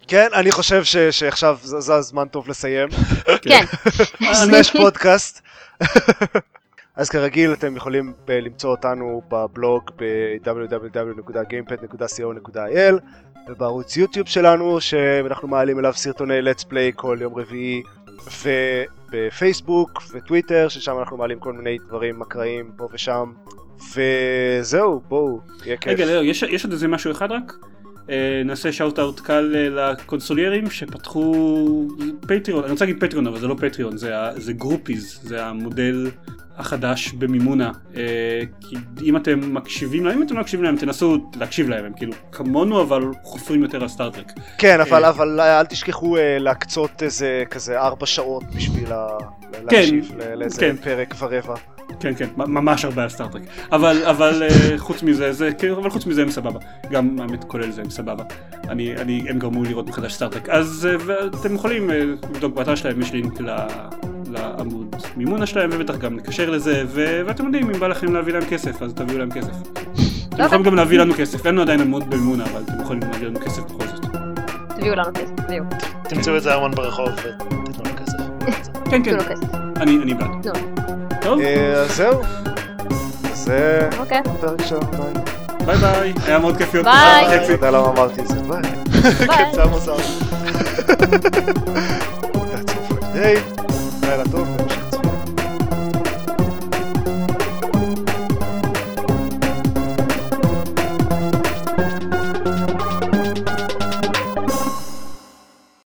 כן, אני חושב ש- שעכשיו זה זה הזמן טוב לסיים. [laughs] כן. [laughs] סלאש פודקאסט. [laughs] אז כרגיל אתם יכולים אה, למצוא אותנו בבלוג ב-www.gamepad.co.il ובערוץ יוטיוב שלנו שאנחנו מעלים אליו סרטוני let's play כל יום רביעי ובפייסבוק וטוויטר ששם אנחנו מעלים כל מיני דברים אקראיים פה ושם וזהו בואו יהיה כיף. רגע, יש, יש עוד איזה משהו אחד רק? אה, נעשה shout out קל אה, לקונסוליירים שפתחו פטריון, אני רוצה להגיד פטריון אבל זה לא פטריון, זה, זה גרופיז, זה המודל החדש במימונה. אה, כי אם אתם מקשיבים להם, אם אתם לא מקשיבים להם תנסו להקשיב להם, הם כאילו כמונו אבל חופרים יותר על סטארטרק. כן אבל אבל אל תשכחו להקצות איזה כזה ארבע שעות בשביל ה- להקשיב לאיזה כן. פרק ורבע. כן כן, ממש הרבה על סטארטרק. אבל, אבל אה, חוץ מזה, זה, כן, אבל חוץ מזה הם סבבה. גם האמת כולל זה הם סבבה. אני, אני, הם גרמו לראות מחדש סטארטרק. אז אה, ואתם יכולים אה, לבדוק באתר שלהם, יש לינק ל- לעמוד מימונה שלהם, ובטח גם לקשר לזה, ו- ואתם יודעים, אם בא לכם להביא להם כסף, אז תביאו להם כסף. אתם יכולים גם להביא לנו כסף, אין לנו עדיין עמוד במימונה, אבל אתם יכולים להביא לנו כסף בכל זאת. תביאו לנו כסף, תביאו. תמצאו את זה ארמון ברחוב ותתנו לו [laughs] כסף. כן, כן, אני בעד. טוב, אה, אז זהו. זה אוקיי. שלנו. ביי. ביי ביי, היה מאוד כיף להיות פה ביי. וחצי. יודע למה אמרתי את זה. ביי. ביי. That's all for today.